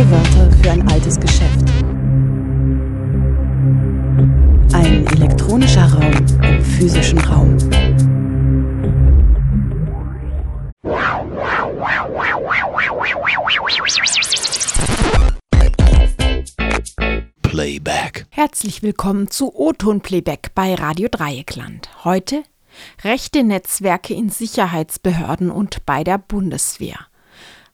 Neue Wörter für ein altes Geschäft. Ein elektronischer Raum im physischen Raum. Playback. Herzlich willkommen zu O-Ton Playback bei Radio Dreieckland. Heute rechte Netzwerke in Sicherheitsbehörden und bei der Bundeswehr.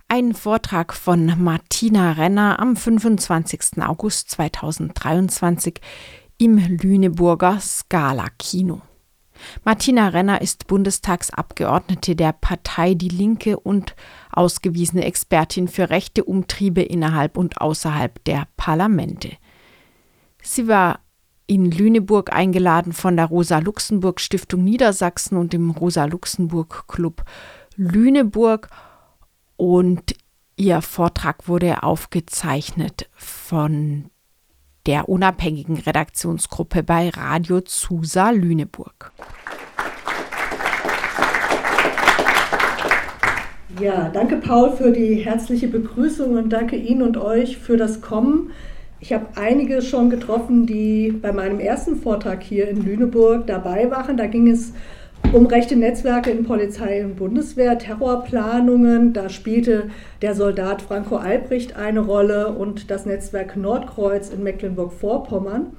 Ein Vortrag von Martina Renner am 25. August 2023 im Lüneburger Scala Kino. Martina Renner ist Bundestagsabgeordnete der Partei Die Linke und ausgewiesene Expertin für rechte Umtriebe innerhalb und außerhalb der Parlamente. Sie war in Lüneburg eingeladen von der Rosa-Luxemburg Stiftung Niedersachsen und dem Rosa-Luxemburg Club Lüneburg und ihr Vortrag wurde aufgezeichnet von der unabhängigen Redaktionsgruppe bei Radio Zusa Lüneburg. Ja, danke Paul für die herzliche Begrüßung und danke Ihnen und euch für das Kommen. Ich habe einige schon getroffen, die bei meinem ersten Vortrag hier in Lüneburg dabei waren. Da ging es um rechte Netzwerke in Polizei und Bundeswehr, Terrorplanungen. Da spielte der Soldat Franco Albrecht eine Rolle und das Netzwerk Nordkreuz in Mecklenburg-Vorpommern.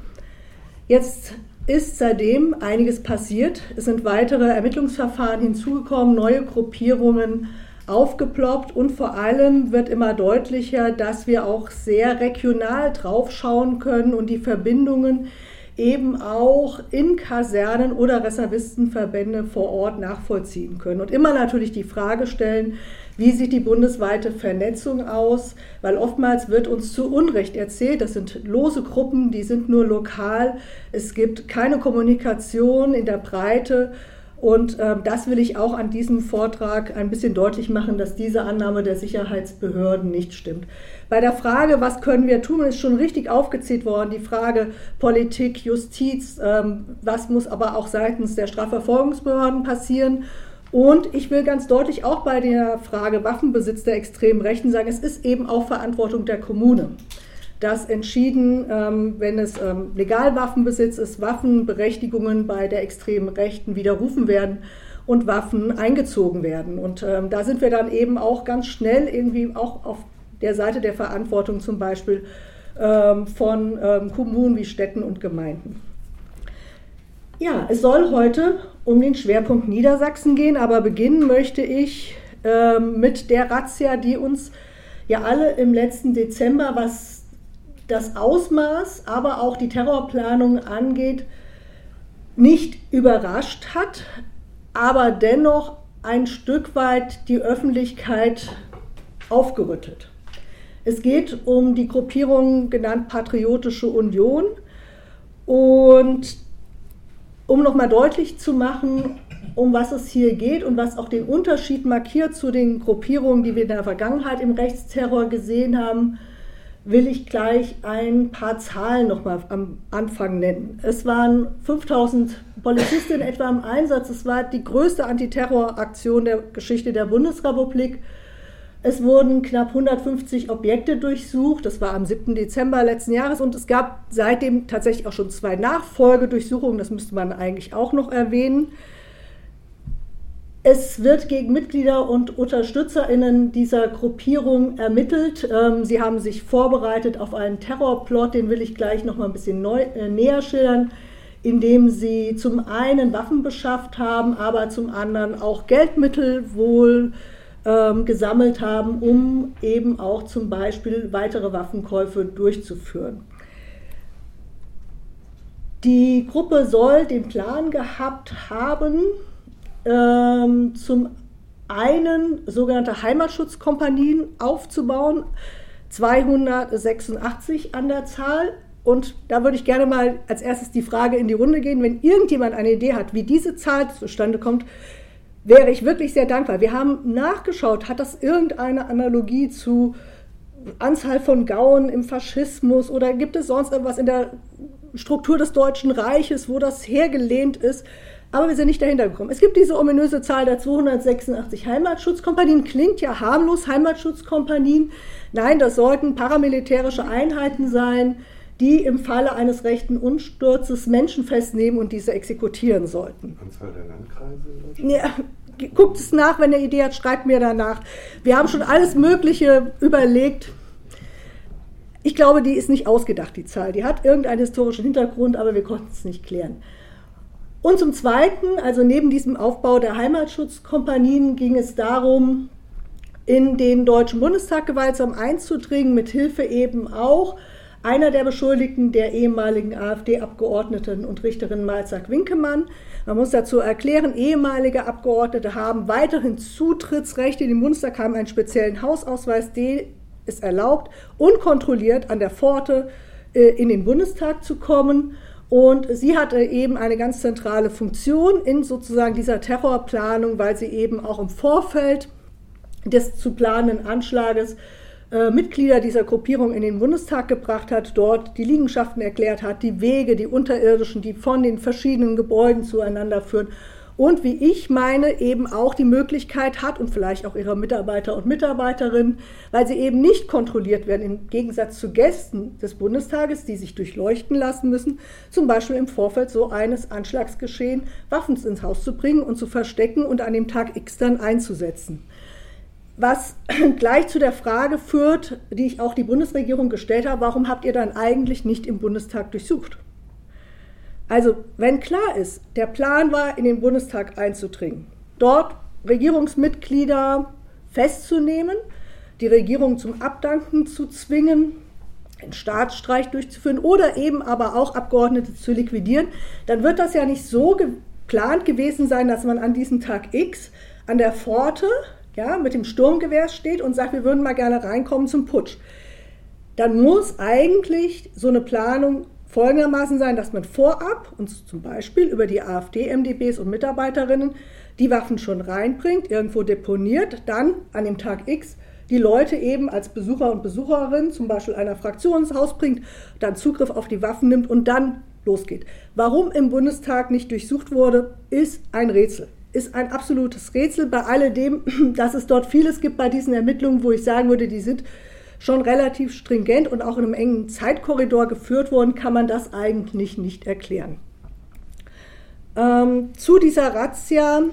Jetzt ist seitdem einiges passiert. Es sind weitere Ermittlungsverfahren hinzugekommen, neue Gruppierungen aufgeploppt und vor allem wird immer deutlicher, dass wir auch sehr regional draufschauen können und die Verbindungen eben auch in Kasernen oder Reservistenverbände vor Ort nachvollziehen können. Und immer natürlich die Frage stellen, wie sieht die bundesweite Vernetzung aus? Weil oftmals wird uns zu Unrecht erzählt, das sind lose Gruppen, die sind nur lokal. Es gibt keine Kommunikation in der Breite. Und äh, das will ich auch an diesem Vortrag ein bisschen deutlich machen, dass diese Annahme der Sicherheitsbehörden nicht stimmt. Bei der Frage, was können wir tun, ist schon richtig aufgezählt worden. Die Frage Politik, Justiz, ähm, was muss aber auch seitens der Strafverfolgungsbehörden passieren. Und ich will ganz deutlich auch bei der Frage Waffenbesitz der extremen Rechten sagen, es ist eben auch Verantwortung der Kommune dass entschieden, ähm, wenn es ähm, Legalwaffenbesitz ist, Waffenberechtigungen bei der extremen Rechten widerrufen werden und Waffen eingezogen werden. Und da sind wir dann eben auch ganz schnell irgendwie auch auf der Seite der Verantwortung zum Beispiel ähm, von ähm, Kommunen wie Städten und Gemeinden. Ja, es soll heute um den Schwerpunkt Niedersachsen gehen, aber beginnen möchte ich ähm, mit der Razzia, die uns ja alle im letzten Dezember, was das Ausmaß, aber auch die Terrorplanung angeht, nicht überrascht hat, aber dennoch ein Stück weit die Öffentlichkeit aufgerüttelt. Es geht um die Gruppierung genannt Patriotische Union und um nochmal deutlich zu machen, um was es hier geht und was auch den Unterschied markiert zu den Gruppierungen, die wir in der Vergangenheit im Rechtsterror gesehen haben, will ich gleich ein paar Zahlen noch mal am Anfang nennen. Es waren 5000 Polizisten etwa im Einsatz. Es war die größte Antiterroraktion der Geschichte der Bundesrepublik. Es wurden knapp 150 Objekte durchsucht. Das war am 7. Dezember letzten Jahres und es gab seitdem tatsächlich auch schon zwei Nachfolgedurchsuchungen. Das müsste man eigentlich auch noch erwähnen. Es wird gegen Mitglieder und UnterstützerInnen dieser Gruppierung ermittelt. Ähm, sie haben sich vorbereitet auf einen Terrorplot, den will ich gleich noch mal ein bisschen neu, äh, näher schildern, indem sie zum einen Waffen beschafft haben, aber zum anderen auch Geldmittel wohl ähm, gesammelt haben, um eben auch zum Beispiel weitere Waffenkäufe durchzuführen. Die Gruppe soll den Plan gehabt haben, ähm, zum einen sogenannte Heimatschutzkompanien aufzubauen, 286 an der Zahl. Und da würde ich gerne mal als erstes die Frage in die Runde gehen, wenn irgendjemand eine Idee hat, wie diese Zahl zustande kommt, wäre ich wirklich sehr dankbar. Wir haben nachgeschaut, hat das irgendeine Analogie zu Anzahl von Gauen im Faschismus oder gibt es sonst irgendwas in der Struktur des Deutschen Reiches, wo das hergelehnt ist? Aber wir sind nicht dahinter gekommen. Es gibt diese ominöse Zahl der 286 Heimatschutzkompanien. Klingt ja harmlos, Heimatschutzkompanien. Nein, das sollten paramilitärische Einheiten sein, die im Falle eines rechten Unsturzes Menschen festnehmen und diese exekutieren sollten. Anzahl der Landkreise? Ja, guckt es nach, wenn ihr Idee hat, schreibt mir danach. Wir haben schon alles Mögliche überlegt. Ich glaube, die ist nicht ausgedacht, die Zahl. Die hat irgendeinen historischen Hintergrund, aber wir konnten es nicht klären. Und zum Zweiten, also neben diesem Aufbau der Heimatschutzkompanien, ging es darum, in den Deutschen Bundestag gewaltsam einzudringen, mit Hilfe eben auch einer der Beschuldigten, der ehemaligen AfD-Abgeordneten und Richterin Malzack Winkemann. Man muss dazu erklären, ehemalige Abgeordnete haben weiterhin Zutrittsrechte in den Bundestag, haben einen speziellen Hausausweis, der es erlaubt, unkontrolliert an der Pforte äh, in den Bundestag zu kommen. Und sie hatte eben eine ganz zentrale Funktion in sozusagen dieser Terrorplanung, weil sie eben auch im Vorfeld des zu planenden Anschlages äh, Mitglieder dieser Gruppierung in den Bundestag gebracht hat, dort die Liegenschaften erklärt hat, die Wege, die unterirdischen, die von den verschiedenen Gebäuden zueinander führen und wie ich meine, eben auch die Möglichkeit hat und vielleicht auch ihre Mitarbeiter und Mitarbeiterinnen, weil sie eben nicht kontrolliert werden, im Gegensatz zu Gästen des Bundestages, die sich durchleuchten lassen müssen, zum Beispiel im Vorfeld so eines Anschlagsgeschehen Waffen ins Haus zu bringen und zu verstecken und an dem Tag X dann einzusetzen was gleich zu der Frage führt, die ich auch die Bundesregierung gestellt habe, warum habt ihr dann eigentlich nicht im Bundestag durchsucht? Also wenn klar ist, der Plan war, in den Bundestag einzudringen, dort Regierungsmitglieder festzunehmen, die Regierung zum Abdanken zu zwingen, einen Staatsstreich durchzuführen oder eben aber auch Abgeordnete zu liquidieren, dann wird das ja nicht so geplant gewesen sein, dass man an diesem Tag X an der Pforte ja, mit dem Sturmgewehr steht und sagt, wir würden mal gerne reinkommen zum Putsch, dann muss eigentlich so eine Planung folgendermaßen sein, dass man vorab uns zum Beispiel über die AfD-MDBs und Mitarbeiterinnen die Waffen schon reinbringt, irgendwo deponiert, dann an dem Tag X die Leute eben als Besucher und Besucherin zum Beispiel einer Fraktion ins Haus bringt, dann Zugriff auf die Waffen nimmt und dann losgeht. Warum im Bundestag nicht durchsucht wurde, ist ein Rätsel ist ein absolutes Rätsel bei alledem, dass es dort vieles gibt bei diesen Ermittlungen, wo ich sagen würde, die sind schon relativ stringent und auch in einem engen Zeitkorridor geführt worden, kann man das eigentlich nicht erklären. Ähm, zu dieser Razzia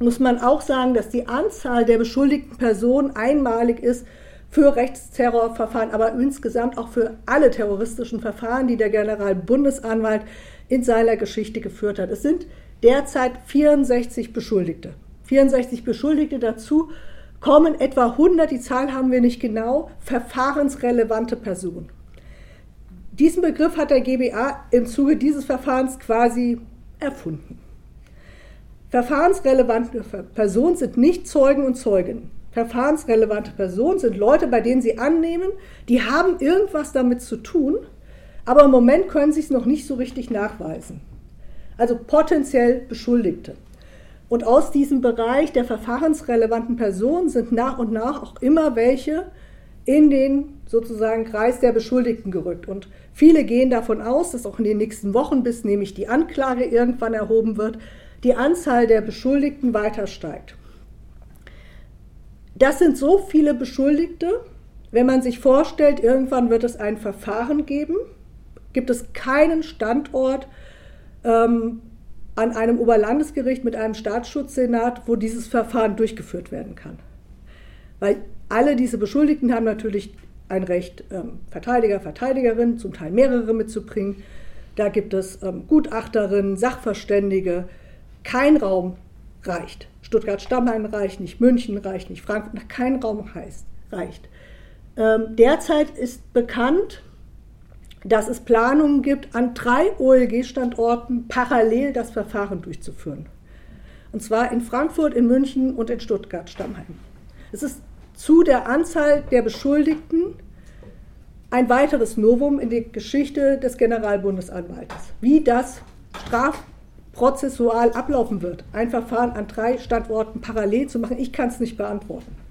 muss man auch sagen, dass die Anzahl der beschuldigten Personen einmalig ist für Rechtsterrorverfahren, aber insgesamt auch für alle terroristischen Verfahren, die der Generalbundesanwalt in seiner Geschichte geführt hat. Es sind derzeit 64 Beschuldigte. 64 Beschuldigte dazu kommen etwa 100, die Zahl haben wir nicht genau, verfahrensrelevante Personen. Diesen Begriff hat der GBA im Zuge dieses Verfahrens quasi erfunden. Verfahrensrelevante Personen sind nicht Zeugen und Zeuginnen. Verfahrensrelevante Personen sind Leute, bei denen sie annehmen, die haben irgendwas damit zu tun, aber im Moment können sie es noch nicht so richtig nachweisen also potenziell Beschuldigte. Und aus diesem Bereich der verfahrensrelevanten Personen sind nach und nach auch immer welche in den sozusagen Kreis der Beschuldigten gerückt. Und viele gehen davon aus, dass auch in den nächsten Wochen, bis nämlich die Anklage irgendwann erhoben wird, die Anzahl der Beschuldigten weiter steigt. Das sind so viele Beschuldigte, wenn man sich vorstellt, irgendwann wird es ein Verfahren geben, gibt es keinen Standort, ähm, an einem Oberlandesgericht mit einem Staatsschutzsenat, wo dieses Verfahren durchgeführt werden kann. Weil alle diese Beschuldigten haben natürlich ein Recht, ähm, Verteidiger, Verteidigerin, zum Teil mehrere mitzubringen. Da gibt es ähm, Gutachterinnen, Sachverständige. Kein Raum reicht. Stuttgart-Stammheim reicht nicht, München reicht nicht, Frankfurt, kein Raum heißt, reicht. Ähm, derzeit ist bekannt, dass es Planungen gibt, an drei OLG-Standorten parallel das Verfahren durchzuführen. Und zwar in Frankfurt, in München und in Stuttgart-Stammheim. Es ist zu der Anzahl der Beschuldigten ein weiteres Novum in der Geschichte des Generalbundesanwaltes. Wie das strafprozessual ablaufen wird, ein Verfahren an drei Standorten parallel zu machen, ich kann es nicht beantworten.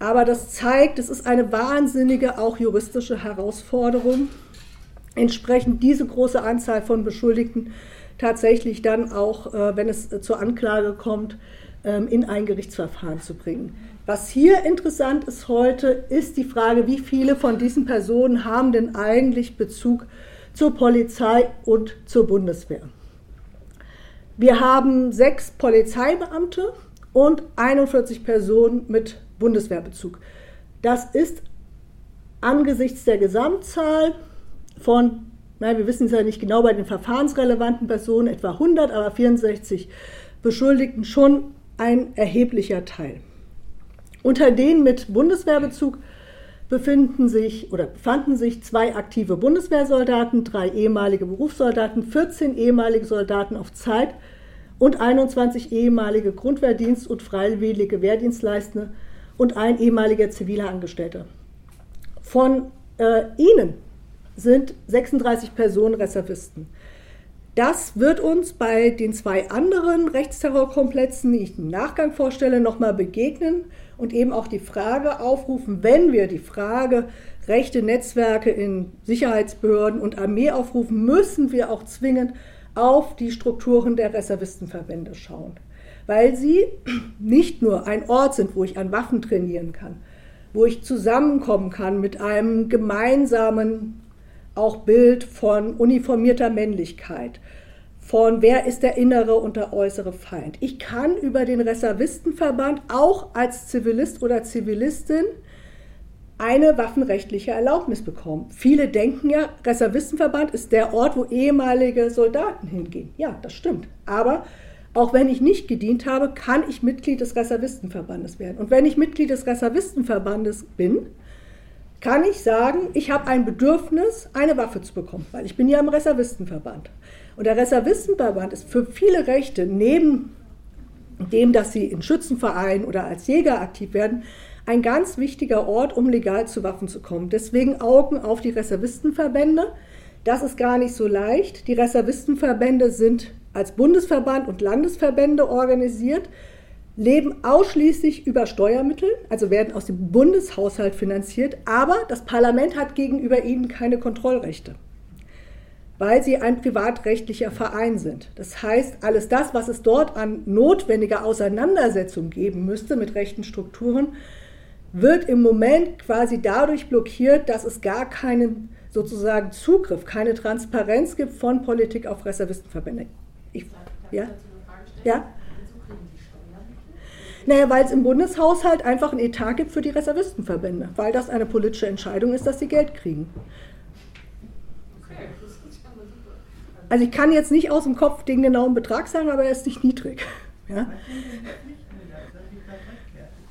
Aber das zeigt, es ist eine wahnsinnige, auch juristische Herausforderung. entsprechend diese große Anzahl von Beschuldigten tatsächlich dann auch, äh, wenn es zur Anklage kommt, ähm, in ein Gerichtsverfahren zu bringen. Was hier interessant ist heute, ist die Frage, wie viele von diesen Personen haben denn eigentlich Bezug zur Polizei und zur Bundeswehr. Wir haben sechs Polizeibeamte und 41 Personen mit Bundeswehrbezug. Das ist angesichts der Gesamtzahl von, nein, wir wissen es ja nicht genau bei den verfahrensrelevanten Personen, etwa 100, aber 64 Beschuldigten schon ein erheblicher Teil. Unter denen mit Bundeswehrbezug befinden sich oder befanden sich zwei aktive Bundeswehrsoldaten, drei ehemalige Berufssoldaten, 14 ehemalige Soldaten auf Zeit und 21 ehemalige Grundwehrdienst- und freiwillige Wehrdienstleistende und ein ehemaliger ziviler Angestellter. Von äh, ihnen sind 36 Personen Reservisten. Das wird uns bei den zwei anderen Rechtsterrorkomplexen, die ich im Nachgang vorstelle, nochmal begegnen und eben auch die Frage aufrufen, wenn wir die Frage rechte Netzwerke in Sicherheitsbehörden und Armee aufrufen, müssen wir auch zwingend auf die Strukturen der Reservistenverbände schauen, weil sie nicht nur ein Ort sind, wo ich an Waffen trainieren kann, wo ich zusammenkommen kann mit einem gemeinsamen auch Bild von uniformierter Männlichkeit, von wer ist der innere und der äußere Feind. Ich kann über den Reservistenverband auch als Zivilist oder Zivilistin eine waffenrechtliche Erlaubnis bekommen. Viele denken ja, Reservistenverband ist der Ort, wo ehemalige Soldaten hingehen. Ja, das stimmt. Aber auch wenn ich nicht gedient habe, kann ich Mitglied des Reservistenverbandes werden. Und wenn ich Mitglied des Reservistenverbandes bin, kann ich sagen, ich habe ein Bedürfnis, eine Waffe zu bekommen, weil ich bin ja im Reservistenverband. Und der Reservistenverband ist für viele Rechte, neben dem, dass sie in Schützenvereinen oder als Jäger aktiv werden, ein ganz wichtiger Ort, um legal zu Waffen zu kommen. Deswegen Augen auf die Reservistenverbände. Das ist gar nicht so leicht. Die Reservistenverbände sind als Bundesverband und Landesverbände organisiert leben ausschließlich über Steuermittel, also werden aus dem Bundeshaushalt finanziert, aber das Parlament hat gegenüber ihnen keine Kontrollrechte, weil sie ein privatrechtlicher Verein sind. Das heißt, alles das, was es dort an notwendiger Auseinandersetzung geben müsste mit rechten Strukturen, wird im Moment quasi dadurch blockiert, dass es gar keinen sozusagen Zugriff, keine Transparenz gibt von Politik auf Reservistenverbände. Ich, ja? Ja? Naja, weil es im Bundeshaushalt einfach einen Etat gibt für die Reservistenverbände, weil das eine politische Entscheidung ist, dass sie Geld kriegen. Also ich kann jetzt nicht aus dem Kopf den genauen Betrag sagen, aber er ist nicht niedrig. Ja?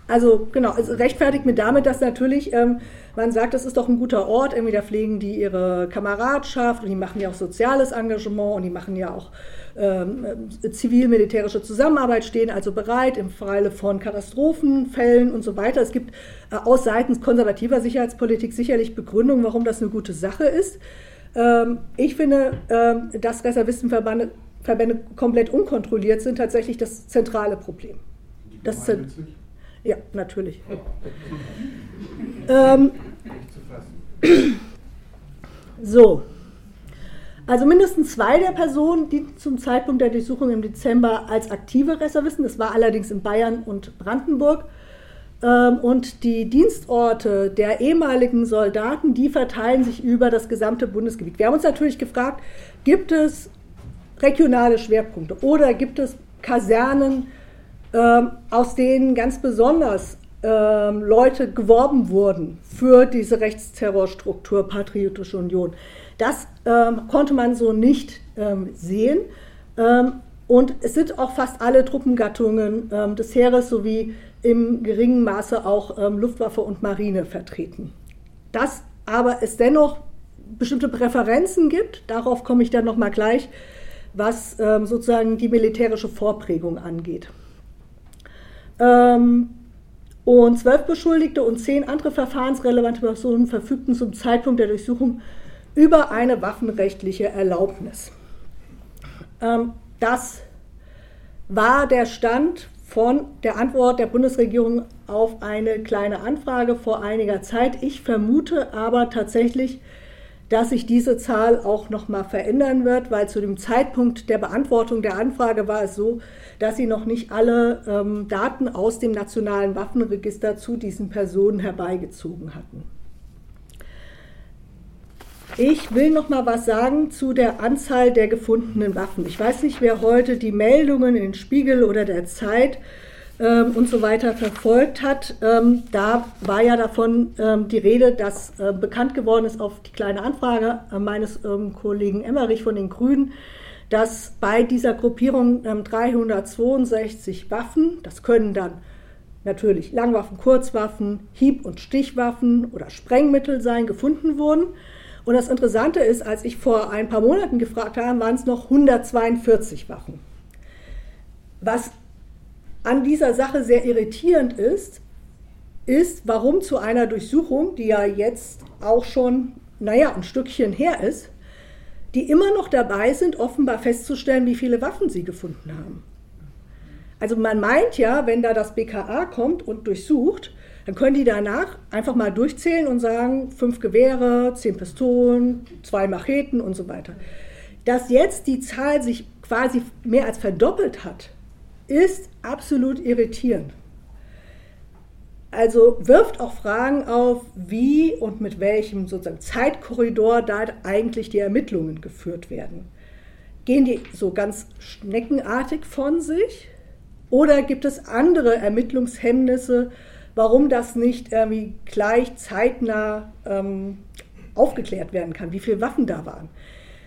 Also genau, es rechtfertigt mir damit, dass natürlich ähm, man sagt, das ist doch ein guter Ort, irgendwie da pflegen die ihre Kameradschaft und die machen ja auch soziales Engagement und die machen ja auch ähm, äh, zivil-militärische Zusammenarbeit, stehen also bereit im Falle von Katastrophenfällen und so weiter. Es gibt äh, aus Seiten konservativer Sicherheitspolitik sicherlich Begründungen, warum das eine gute Sache ist. Ähm, ich finde, ähm, dass Reservistenverbände Verbände komplett unkontrolliert sind, tatsächlich das zentrale Problem. Das, ja, natürlich. ähm, so. Also mindestens zwei der Personen, die zum Zeitpunkt der Durchsuchung im Dezember als aktive Reservisten, das war allerdings in Bayern und Brandenburg, ähm, und die Dienstorte der ehemaligen Soldaten, die verteilen sich über das gesamte Bundesgebiet. Wir haben uns natürlich gefragt, gibt es regionale Schwerpunkte oder gibt es Kasernen, ähm, aus denen ganz besonders ähm, Leute geworben wurden für diese Rechtsterrorstruktur Patriotische Union. Das ähm, konnte man so nicht ähm, sehen. Ähm, und es sind auch fast alle Truppengattungen ähm, des Heeres sowie im geringen Maße auch Luftwaffe und Marine vertreten. Dass aber es dennoch bestimmte Präferenzen gibt, darauf komme ich dann nochmal gleich, was sozusagen die militärische Vorprägung angeht. Ähm, und zwölf Beschuldigte und zehn andere verfahrensrelevante Personen verfügten zum Zeitpunkt der Durchsuchung über eine waffenrechtliche Erlaubnis. Ähm, das war der Stand von der Antwort der Bundesregierung auf eine kleine Anfrage vor einiger Zeit. Ich vermute aber tatsächlich, dass sich diese Zahl auch nochmal verändern wird, weil zu dem Zeitpunkt der Beantwortung der Anfrage war es so, dass sie noch nicht alle ähm, Daten aus dem nationalen Waffenregister zu diesen Personen herbeigezogen hatten. Ich will noch mal was sagen zu der Anzahl der gefundenen Waffen. Ich weiß nicht, wer heute die Meldungen in Spiegel oder der Zeit ähm, und so weiter verfolgt hat. Ähm, da war ja davon ähm, die Rede, dass äh, bekannt geworden ist auf die kleine Anfrage äh, meines ähm, Kollegen Emmerich von den Grünen, dass bei dieser Gruppierung 362 ähm, Waffen, das können dann natürlich Langwaffen, Kurzwaffen, Hieb- und Stichwaffen oder Sprengmittel sein, gefunden wurden. Und das Interessante ist, als ich vor ein paar Monaten gefragt habe, waren es noch 142 Waffen. Was an dieser Sache sehr irritierend ist, ist, warum zu einer Durchsuchung, die ja jetzt auch schon, naja, ein Stückchen her ist, die immer noch dabei sind, offenbar festzustellen, wie viele Waffen sie gefunden haben. Also man meint ja, wenn da das BKA kommt und durchsucht, dann können die danach einfach mal durchzählen und sagen, fünf Gewehre, zehn Pistolen, zwei Macheten und so weiter. Dass jetzt die Zahl sich quasi mehr als verdoppelt hat, ist absolut irritierend. Also wirft auch Fragen auf, wie und mit welchem sozusagen Zeitkorridor da eigentlich die Ermittlungen geführt werden. Gehen die so ganz schneckenartig von sich? Oder gibt es andere Ermittlungshemmnisse, warum das nicht irgendwie gleich zeitnah ähm, aufgeklärt werden kann, wie viele Waffen da waren.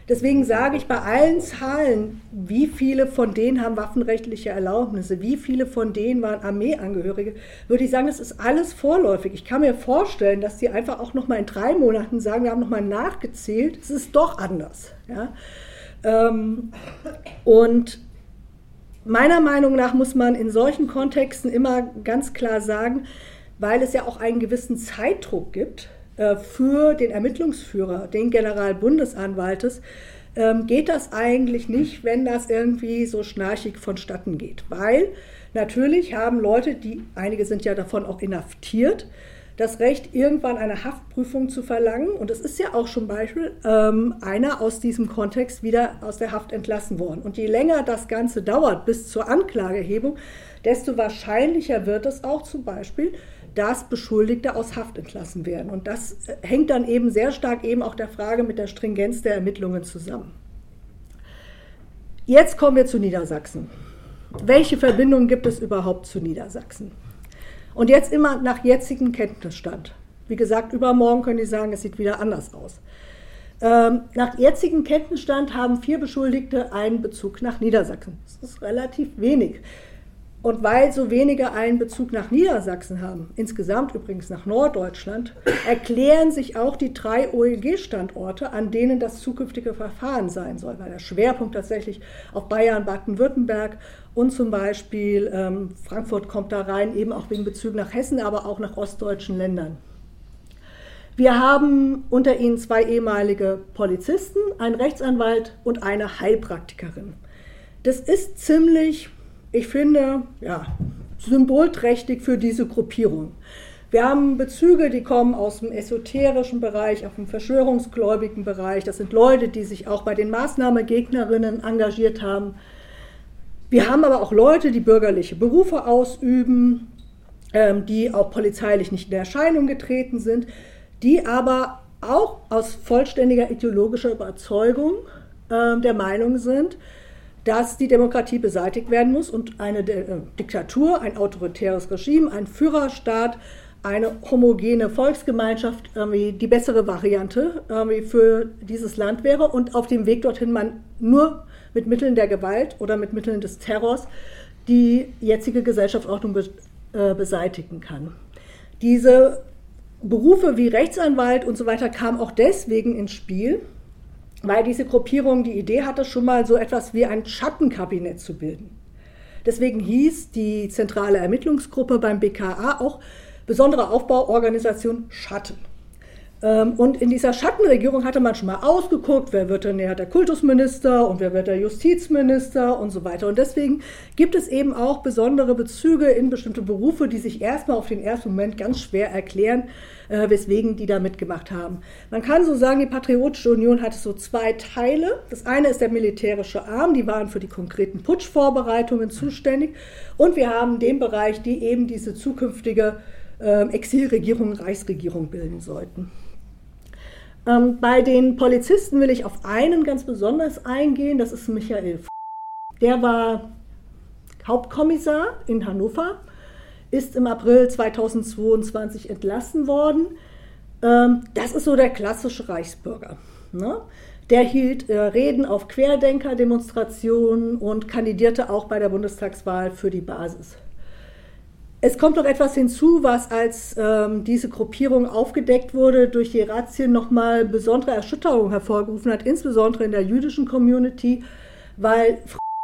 Deswegen sage ich bei allen Zahlen, wie viele von denen haben waffenrechtliche Erlaubnisse, wie viele von denen waren Armeeangehörige, würde ich sagen, es ist alles vorläufig. Ich kann mir vorstellen, dass die einfach auch noch mal in drei Monaten sagen, wir haben noch mal nachgezählt, es ist doch anders. Ja? Ähm, und Meiner Meinung nach muss man in solchen Kontexten immer ganz klar sagen, weil es ja auch einen gewissen Zeitdruck gibt für den Ermittlungsführer, den Generalbundesanwaltes, ähm, geht das eigentlich nicht, wenn das irgendwie so schnarchig vonstatten geht. Weil natürlich haben Leute, die, einige sind ja davon auch inhaftiert, das Recht, irgendwann eine Haftprüfung zu verlangen. Und es ist ja auch schon Beispiel ähm, einer aus diesem Kontext wieder aus der Haft entlassen worden. Und je länger das Ganze dauert bis zur Anklagehebung, desto wahrscheinlicher wird es auch zum Beispiel, dass Beschuldigte aus Haft entlassen werden. Und das äh, hängt dann eben sehr stark eben auch der Frage mit der Stringenz der Ermittlungen zusammen. Jetzt kommen wir zu Niedersachsen. Welche Verbindungen gibt es überhaupt zu Niedersachsen? Und jetzt immer nach jetzigem Kenntnisstand. Wie gesagt, übermorgen können die sagen, es sieht wieder anders aus. Ähm, nach jetzigem Kenntnisstand haben vier Beschuldigte einen Bezug nach Niedersachsen. Das ist relativ wenig. Und weil so wenige einen Bezug nach Niedersachsen haben, insgesamt übrigens nach Norddeutschland, erklären sich auch die drei OEG-Standorte, an denen das zukünftige Verfahren sein soll, weil der Schwerpunkt tatsächlich auf Bayern, Baden-Württemberg und zum Beispiel ähm, Frankfurt kommt da rein, eben auch wegen Bezug nach Hessen, aber auch nach ostdeutschen Ländern. Wir haben unter ihnen zwei ehemalige Polizisten, einen Rechtsanwalt und eine Heilpraktikerin. Das ist ziemlich ich finde, ja, symbolträchtig für diese Gruppierung. Wir haben Bezüge, die kommen aus dem esoterischen Bereich, aus dem verschwörungsgläubigen Bereich. Das sind Leute, die sich auch bei den Maßnahmegegnerinnen engagiert haben. Wir haben aber auch Leute, die bürgerliche Berufe ausüben, ähm, die auch polizeilich nicht in Erscheinung getreten sind, die aber auch aus vollständiger ideologischer Überzeugung ähm, der Meinung sind, dass die Demokratie beseitigt werden muss und eine äh, Diktatur, ein autoritäres Regime, ein Führerstaat, eine homogene Volksgemeinschaft die bessere Variante für dieses Land wäre und auf dem Weg dorthin man nur mit Mitteln der Gewalt oder mit Mitteln des Terrors die jetzige Gesellschaftsordnung äh, beseitigen kann. Diese Berufe wie Rechtsanwalt und so weiter kamen auch deswegen ins Spiel, weil diese Gruppierung die Idee hatte, schon mal so etwas wie ein Schattenkabinett zu bilden. Deswegen hieß die zentrale Ermittlungsgruppe beim BKA auch besondere Aufbauorganisation Schatten. Ähm, und in dieser Schattenregierung hatte man schon mal ausgeguckt, wer wird denn der Kultusminister und wer wird der Justizminister und so weiter. Und deswegen gibt es eben auch besondere Bezüge in bestimmte Berufe, die sich erstmal auf den ersten Moment ganz schwer erklären, äh, weswegen die da mitgemacht haben. Man kann so sagen, die Patriotische Union hatte so zwei Teile. Das eine ist der militärische Arm, die waren für die konkreten Putschvorbereitungen zuständig. Und wir haben den Bereich, die eben diese zukünftige äh, Exilregierung, Reichsregierung bilden sollten. Ähm, bei den Polizisten will ich auf einen ganz besonders eingehen, das ist Michael. Der war Hauptkommissar in Hannover, ist im April 2022 entlassen worden. Ähm, das ist so der klassische Reichsbürger. Ne? Der hielt äh, Reden auf Querdenker-Demonstrationen und kandidierte auch bei der Bundestagswahl für die Basis. Es kommt noch etwas hinzu, was als ähm, diese Gruppierung aufgedeckt wurde, durch die Razzien nochmal besondere Erschütterungen hervorgerufen hat, insbesondere in der jüdischen Community, weil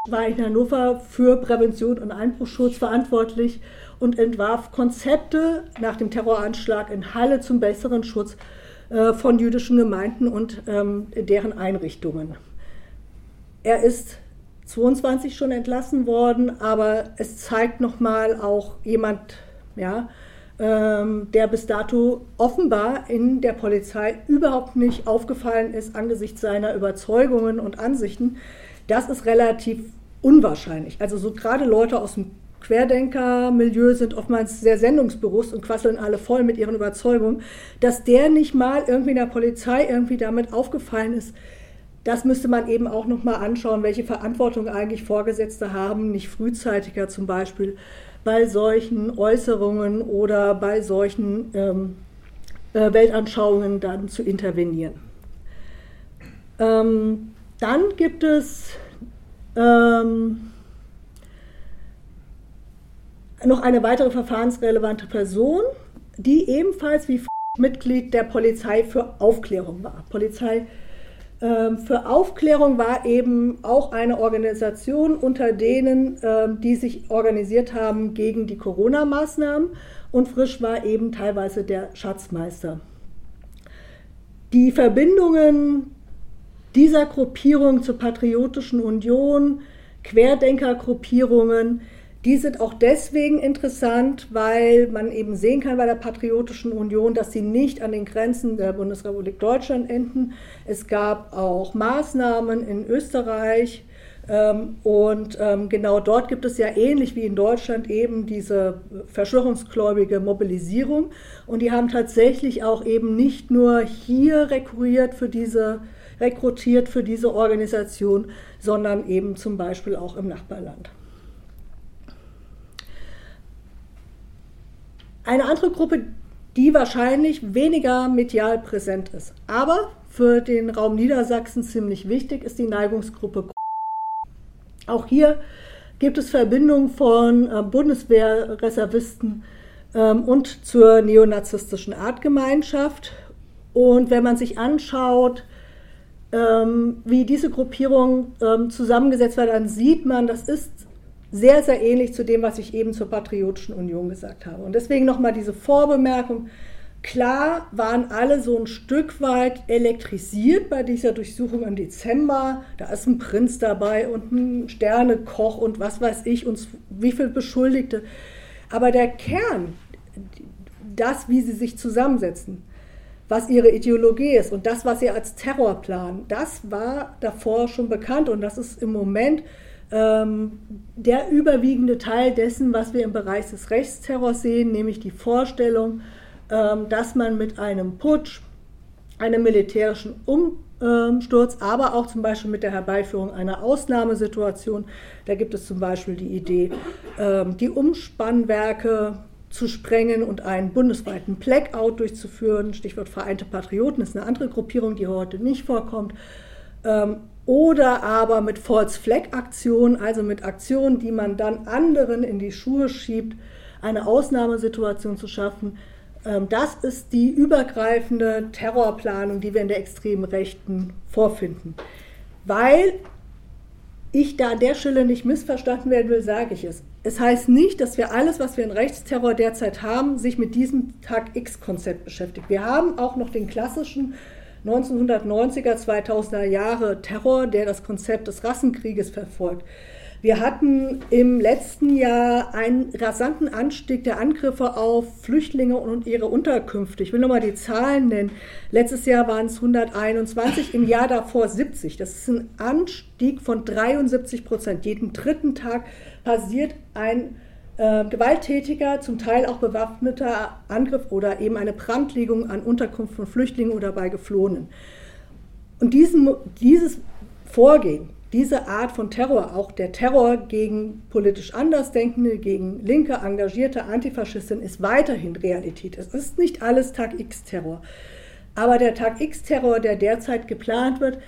war in Hannover für Prävention und Einbruchschutz verantwortlich und entwarf Konzepte nach dem Terroranschlag in Halle zum besseren Schutz äh, von jüdischen Gemeinden und ähm, deren Einrichtungen. Er ist 22 schon entlassen worden, aber es zeigt nochmal auch jemand, ja, ähm, der bis dato offenbar in der Polizei überhaupt nicht aufgefallen ist angesichts seiner Überzeugungen und Ansichten. Das ist relativ unwahrscheinlich. Also so gerade Leute aus dem Querdenker-Milieu sind oftmals sehr sendungsbewusst und quasseln alle voll mit ihren Überzeugungen, dass der nicht mal irgendwie in der Polizei irgendwie damit aufgefallen ist, das müsste man eben auch noch mal anschauen, welche Verantwortung eigentlich Vorgesetzte haben, nicht frühzeitiger zum Beispiel bei solchen Äußerungen oder bei solchen ähm, äh, Weltanschauungen dann zu intervenieren. Ähm, dann gibt es ähm, noch eine weitere verfahrensrelevante Person, die ebenfalls wie Mitglied der Polizei für Aufklärung war. Polizei für Aufklärung war eben auch eine Organisation unter denen, ähm, die sich organisiert haben gegen die Corona-Maßnahmen und Frisch war eben teilweise der Schatzmeister. Die Verbindungen dieser Gruppierung zur Patriotischen Union, Querdenkergruppierungen, die sind auch deswegen interessant, weil man eben sehen kann bei der Patriotischen Union, dass sie nicht an den Grenzen der Bundesrepublik Deutschland enden. Es gab auch Maßnahmen in Österreich. Ähm, und ähm, genau dort gibt es ja ähnlich wie in Deutschland eben diese verschwörungsgläubige Mobilisierung. Und die haben tatsächlich auch eben nicht nur hier rekrutiert für diese, rekrutiert für diese Organisation, sondern eben zum Beispiel auch im Nachbarland. Eine andere Gruppe, die wahrscheinlich weniger medial präsent ist, aber für den Raum Niedersachsen ziemlich wichtig, ist die Neigungsgruppe. Auch hier gibt es Verbindungen von äh, Bundeswehrreservisten ähm, und zur neonazistischen Artgemeinschaft. Und wenn man sich anschaut, ähm, wie diese Gruppierung ähm, zusammengesetzt wird, dann sieht man, das ist sehr, sehr ähnlich zu dem, was ich eben zur Patriotischen Union gesagt habe. Und deswegen nochmal diese Vorbemerkung. Klar waren alle so ein Stück weit elektrisiert bei dieser Durchsuchung im Dezember. Da ist ein Prinz dabei und ein Sternekoch und was weiß ich und wie viele Beschuldigte. Aber der Kern, das, wie sie sich zusammensetzen, was ihre Ideologie ist und das, was sie als Terror planen, das war davor schon bekannt und das ist im Moment der überwiegende Teil dessen, was wir im Bereich des Rechtsterrors sehen, nämlich die Vorstellung, ähm, dass man mit einem Putsch, einem militärischen Umsturz, aber auch zum Beispiel mit der Herbeiführung einer Ausnahmesituation, da gibt es zum Beispiel die Idee, ähm, die Umspannwerke zu sprengen und einen bundesweiten Blackout durchzuführen. Stichwort Vereinte Patrioten ist eine andere Gruppierung, die heute nicht vorkommt oder aber mit False Flag Aktionen, also mit Aktionen, die man dann anderen in die Schuhe schiebt, eine Ausnahmesituation zu schaffen. Ähm, das ist die übergreifende Terrorplanung, die wir in der extremen Rechten vorfinden. Weil ich da an der Stelle nicht missverstanden werden will, sage ich es. Es heißt nicht, dass wir alles, was wir in Rechtsterror derzeit haben, sich mit diesem Tag X-Konzept beschäftigt. Wir haben auch noch den klassischen 1990er, 2000er Jahre Terror, der das Konzept des Rassenkrieges verfolgt. Wir hatten im letzten Jahr einen rasanten Anstieg der Angriffe auf Flüchtlinge und ihre Unterkünfte. Ich will nochmal die Zahlen nennen. Letztes Jahr waren es 121, im Jahr davor 70. Das ist ein Anstieg von 73 Prozent. Jeden dritten Tag passiert ein äh, gewalttätiger, zum Teil auch bewaffneter Angriff oder eben eine Brandlegung an Unterkunft von Flüchtlingen oder bei Geflohenen. Und diesen, dieses Vorgehen diese Art von Terror, auch der Terror gegen politisch Andersdenkende, gegen linke, engagierte Antifaschisten, ist weiterhin Realität. Es ist nicht alles Tag X-Terror. Aber der Tag X-Terror, der derzeit geplant wird,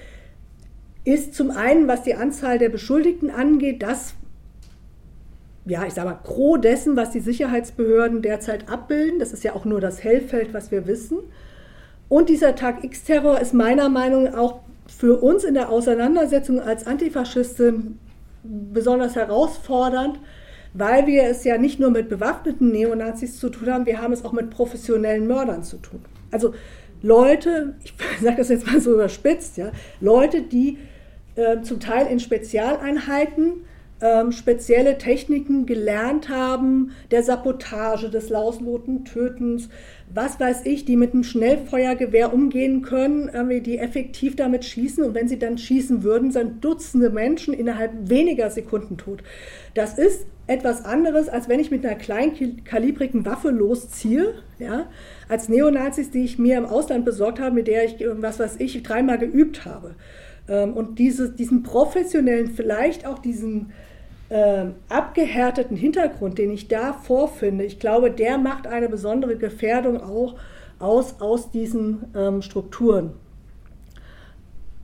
ist zum einen, was die Anzahl der Beschuldigten angeht, das, ja, ich sage mal, gros dessen, was die Sicherheitsbehörden derzeit abbilden. Das ist ja auch nur das Hellfeld, was wir wissen. Und dieser Tag X-Terror ist meiner Meinung nach auch für uns in der Auseinandersetzung als Antifaschistin besonders herausfordernd, weil wir es ja nicht nur mit bewaffneten Neonazis zu tun haben, wir haben es auch mit professionellen Mördern zu tun. Also Leute, ich sage das jetzt mal so überspitzt, ja, Leute, die äh, zum Teil in Spezialeinheiten ähm, spezielle Techniken gelernt haben, der Sabotage, des lausloten Tötens, was weiß ich, die mit einem Schnellfeuergewehr umgehen können, die effektiv damit schießen und wenn sie dann schießen würden, sind Dutzende Menschen innerhalb weniger Sekunden tot. Das ist etwas anderes, als wenn ich mit einer kleinkalibrigen Waffe losziehe, ja, als Neonazis, die ich mir im Ausland besorgt habe, mit der ich, was weiß ich, dreimal geübt habe. Ähm, und diese, diesen professionellen, vielleicht auch diesen äh, abgehärteten Hintergrund, den ich da vorfinde, ich glaube, der macht eine besondere Gefährdung auch aus, aus diesen ähm, Strukturen.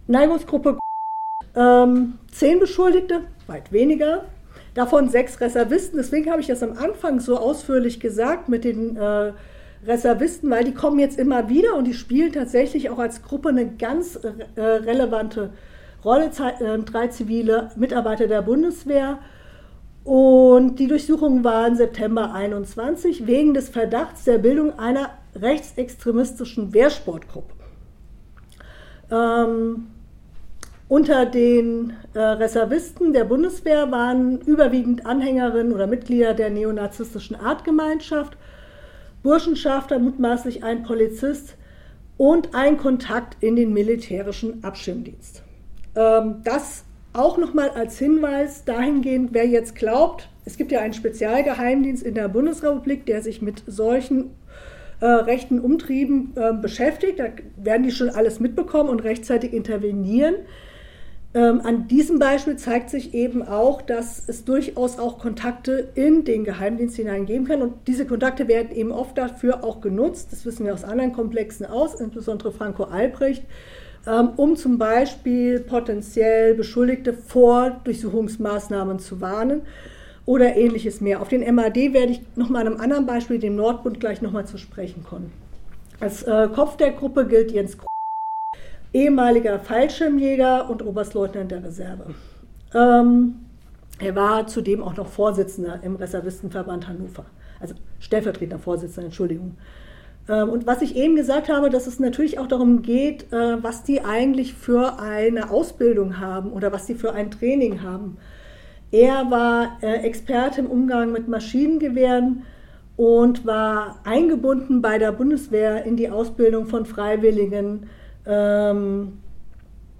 Neigungsgruppe ähm, zehn Beschuldigte, weit weniger, davon sechs Reservisten. Deswegen habe ich das am Anfang so ausführlich gesagt mit den äh, Reservisten, weil die kommen jetzt immer wieder und die spielen tatsächlich auch als Gruppe eine ganz äh, relevante Rolle. Äh, drei zivile Mitarbeiter der Bundeswehr und die Durchsuchung war im September 21 wegen des Verdachts der Bildung einer rechtsextremistischen Wehrsportgruppe. Ähm, unter den äh, Reservisten der Bundeswehr waren überwiegend Anhängerinnen oder Mitglieder der neonazistischen Artgemeinschaft, Burschenschafter, mutmaßlich ein Polizist und ein Kontakt in den militärischen Abschirmdienst. Ähm, das auch nochmal als Hinweis dahingehend, wer jetzt glaubt, es gibt ja einen Spezialgeheimdienst in der Bundesrepublik, der sich mit solchen äh, rechten Umtrieben äh, beschäftigt. Da werden die schon alles mitbekommen und rechtzeitig intervenieren. Ähm, an diesem Beispiel zeigt sich eben auch, dass es durchaus auch Kontakte in den Geheimdienst hineingeben kann. Und diese Kontakte werden eben oft dafür auch genutzt. Das wissen wir aus anderen Komplexen aus, insbesondere Franco Albrecht um zum Beispiel potenziell Beschuldigte vor Durchsuchungsmaßnahmen zu warnen oder ähnliches mehr. Auf den MAD werde ich nochmal an einem anderen Beispiel, dem Nordbund, gleich nochmal zu sprechen kommen. Als äh, Kopf der Gruppe gilt Jens Krug, ehemaliger Fallschirmjäger und Oberstleutnant der Reserve. Ähm, er war zudem auch noch Vorsitzender im Reservistenverband Hannover, also stellvertretender Vorsitzender, Entschuldigung. Ähm, und was ich eben gesagt habe, dass es natürlich auch darum geht, äh, was die eigentlich für eine Ausbildung haben oder was die für ein Training haben. Er war äh, Experte im Umgang mit Maschinengewehren und war eingebunden bei der Bundeswehr in die Ausbildung von Freiwilligen ähm,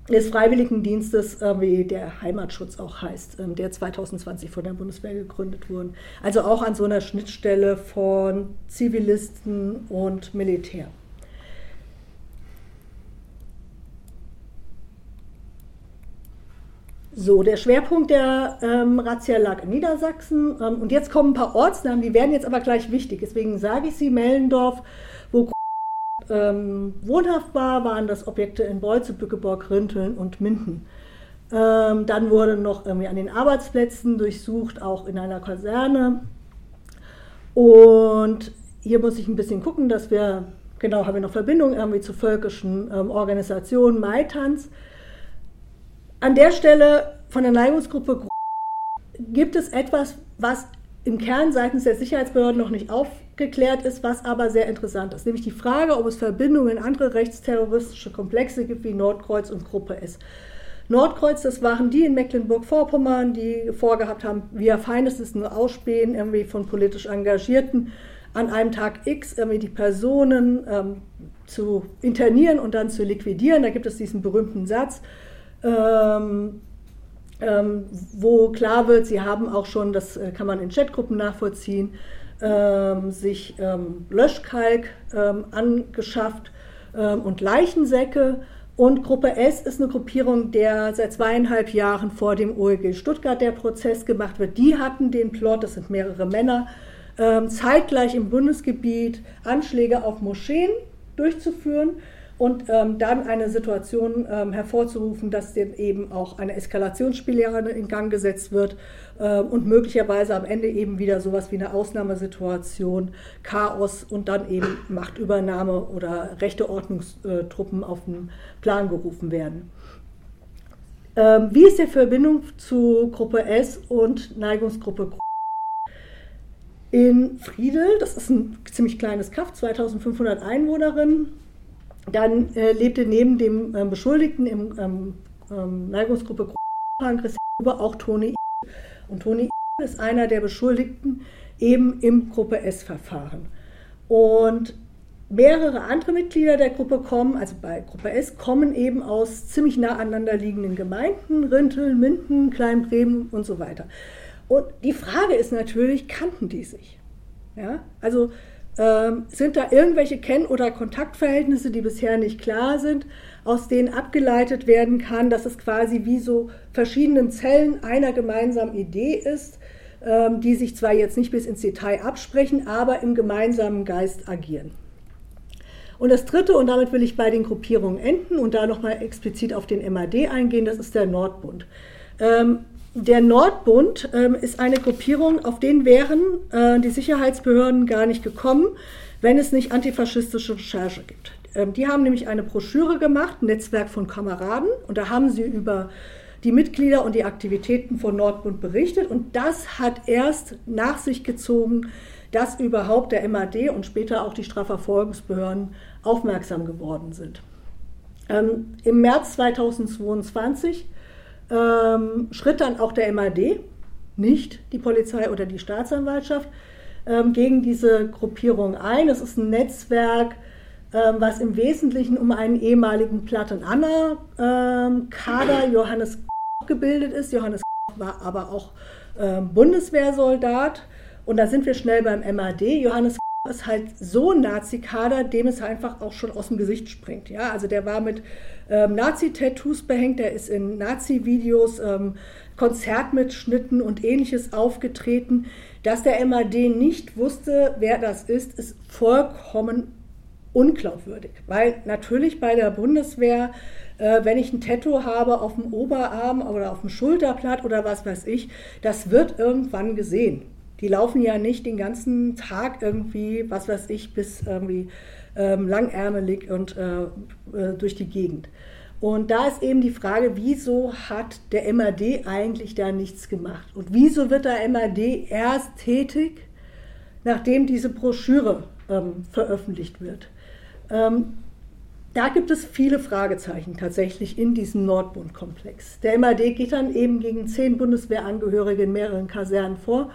des Freiwilligendienstes, äh, wie der Heimatschutz auch heißt, ähm, der 2020 von der Bundeswehr gegründet wurde. Also auch an so einer Schnittstelle von Zivilisten und Militär. So, der Schwerpunkt der ähm, Razzia lag in Niedersachsen. Ähm, und jetzt kommen ein paar Ortsnamen, die werden jetzt aber gleich wichtig. Deswegen sage ich sie, Mellendorf, ähm, wohnhaft war, waren das Objekte in Beutze, Bückeborg, Rinteln und Minden. Ähm, dann wurde noch irgendwie an den Arbeitsplätzen durchsucht, auch in einer Kaserne. Und hier muss ich ein bisschen gucken, dass wir, genau, haben wir noch Verbindungen irgendwie zu völkischen ähm, Organisationen, Maitans. An der Stelle von der Neigungsgruppe gibt es etwas, was im Kern seitens der Sicherheitsbehörden noch nicht aufgeklärt ist, was aber sehr interessant ist, nämlich die Frage, ob es Verbindungen in andere rechtsterroristische Komplexe gibt wie Nordkreuz und Gruppe S. Nordkreuz, das waren die in Mecklenburg-Vorpommern, die vorgehabt haben, via Feindes nur Ausspähen irgendwie von politisch Engagierten an einem Tag X irgendwie die Personen ähm, zu internieren und dann zu liquidieren. Da gibt es diesen berühmten Satz, ähm, ähm, wo klar wird, sie haben auch schon, das äh, kann man in Chatgruppen nachvollziehen, ähm, sich ähm, Löschkalk ähm, angeschafft und Leichensäcke. Und Gruppe S ist eine Gruppierung, der seit zweieinhalb Jahren vor dem OEG Stuttgart der Prozess gemacht wird. Die hatten den Plot, das sind mehrere Männer, zeitgleich im Bundesgebiet Anschläge auf Moscheen durchzuführen und ähm, dann eine Situation ähm, hervorzurufen, dass dann eben auch eine Eskalationsspirale in Gang gesetzt wird und möglicherweise am Ende eben wieder sowas wie eine Ausnahmesituation, Chaos und dann eben Machtübernahme oder rechte Ordnungstruppen auf den Plan gerufen werden. Ähm, wie ist die Verbindung zu Gruppe S und Neigungsgruppe in Friedel, das ist ein ziemlich kleines Kaff, 2500 Einwohnerinnen, dann äh, lebte neben dem äh, Beschuldigten im ähm, ähm, Neigungsgruppe Huber auch Toni Und Toni ist einer der Beschuldigten eben im Gruppe S-Verfahren. Und mehrere andere Mitglieder der Gruppe kommen, also bei Gruppe S, kommen eben aus ziemlich nah aneinander liegenden Gemeinden, Rinteln, Minden, Kleinbremen und so weiter. Und die Frage ist natürlich, kannten die sich? Ja, also ähm, sind da irgendwelche Kenn- oder Kontaktverhältnisse, die bisher nicht klar sind, aus denen abgeleitet werden kann, dass es quasi wie so verschiedenen Zellen einer gemeinsamen Idee ist, ähm, die sich zwar jetzt nicht bis ins Detail absprechen, aber im gemeinsamen Geist agieren. Und das dritte, und damit will ich bei den Gruppierungen enden und da nochmal explizit auf den MAD eingehen, das ist der Nordbund. Ähm, der Nordbund ähm, ist eine Gruppierung, auf den wären äh, die Sicherheitsbehörden gar nicht gekommen, wenn es nicht antifaschistische Recherche gibt. Ähm, die haben nämlich eine Broschüre gemacht, ein Netzwerk von Kameraden, und da haben sie über die Mitglieder und die Aktivitäten von Nordbund berichtet. Und das hat erst nach sich gezogen, dass überhaupt der MAD und später auch die Strafverfolgungsbehörden aufmerksam geworden sind. Ähm, Im März 2022 ähm, schritt dann auch der MAD, nicht die Polizei oder die Staatsanwaltschaft, ähm, gegen diese Gruppierung ein. Es ist ein Netzwerk, ähm, was im Wesentlichen um einen ehemaligen Platt- und Anna-Kader ähm, Johannes gebildet ist. Johannes war aber auch ähm, Bundeswehrsoldat. Und da sind wir schnell beim MAD. Johannes ist halt so ein Nazi-Kader, dem es einfach auch schon aus dem Gesicht springt. Ja, also der war mit ähm, Nazi-Tattoos behängt, der ist in Nazi-Videos, ähm, Konzertmitschnitten und ähnliches aufgetreten. Dass der MAD nicht wusste, wer das ist, ist vollkommen unglaubwürdig. Weil natürlich bei der Bundeswehr, äh, wenn ich ein Tattoo habe auf dem Oberarm oder auf dem Schulterblatt oder was weiß ich, das wird irgendwann gesehen. Die laufen ja nicht den ganzen Tag irgendwie, was weiß ich, bis irgendwie ähm, langärmelig und äh, äh, durch die Gegend. Und da ist eben die Frage, wieso hat der MAD eigentlich da nichts gemacht? Und wieso wird der MAD erst tätig, nachdem diese Broschüre ähm, veröffentlicht wird? Ähm, da gibt es viele Fragezeichen tatsächlich in diesem Nordbund-Komplex. Der MAD geht dann eben gegen zehn Bundeswehrangehörige in mehreren Kasernen vor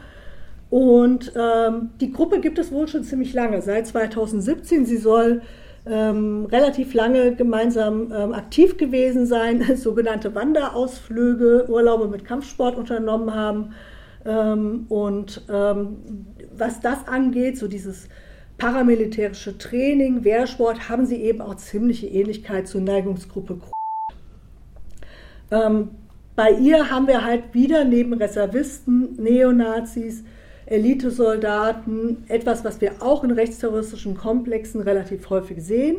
und ähm, die Gruppe gibt es wohl schon ziemlich lange, seit 2017. Sie soll ähm, relativ lange gemeinsam ähm, aktiv gewesen sein, sogenannte Wanderausflüge, Urlaube mit Kampfsport unternommen haben. Ähm, und ähm, was das angeht, so dieses paramilitärische Training, Wehrsport, haben sie eben auch ziemliche Ähnlichkeit zur Neigungsgruppe. Ähm, bei ihr haben wir halt wieder neben Reservisten, Neonazis, Elitesoldaten, etwas, was wir auch in rechtsterroristischen Komplexen relativ häufig sehen.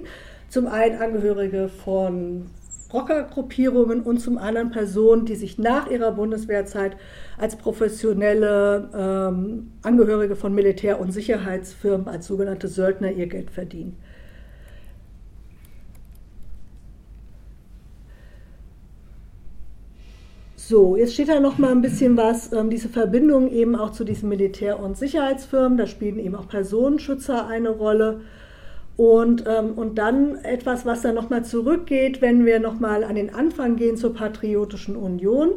Zum einen Angehörige von Rockergruppierungen und zum anderen Personen, die sich nach ihrer Bundeswehrzeit als professionelle ähm, Angehörige von Militär- und Sicherheitsfirmen, als sogenannte Söldner ihr Geld verdienen. So, jetzt steht da noch mal ein bisschen was, ähm, diese Verbindung eben auch zu diesen Militär- und Sicherheitsfirmen, da spielen eben auch Personenschützer eine Rolle. Und, ähm, und dann etwas, was dann nochmal zurückgeht, wenn wir nochmal an den Anfang gehen zur Patriotischen Union,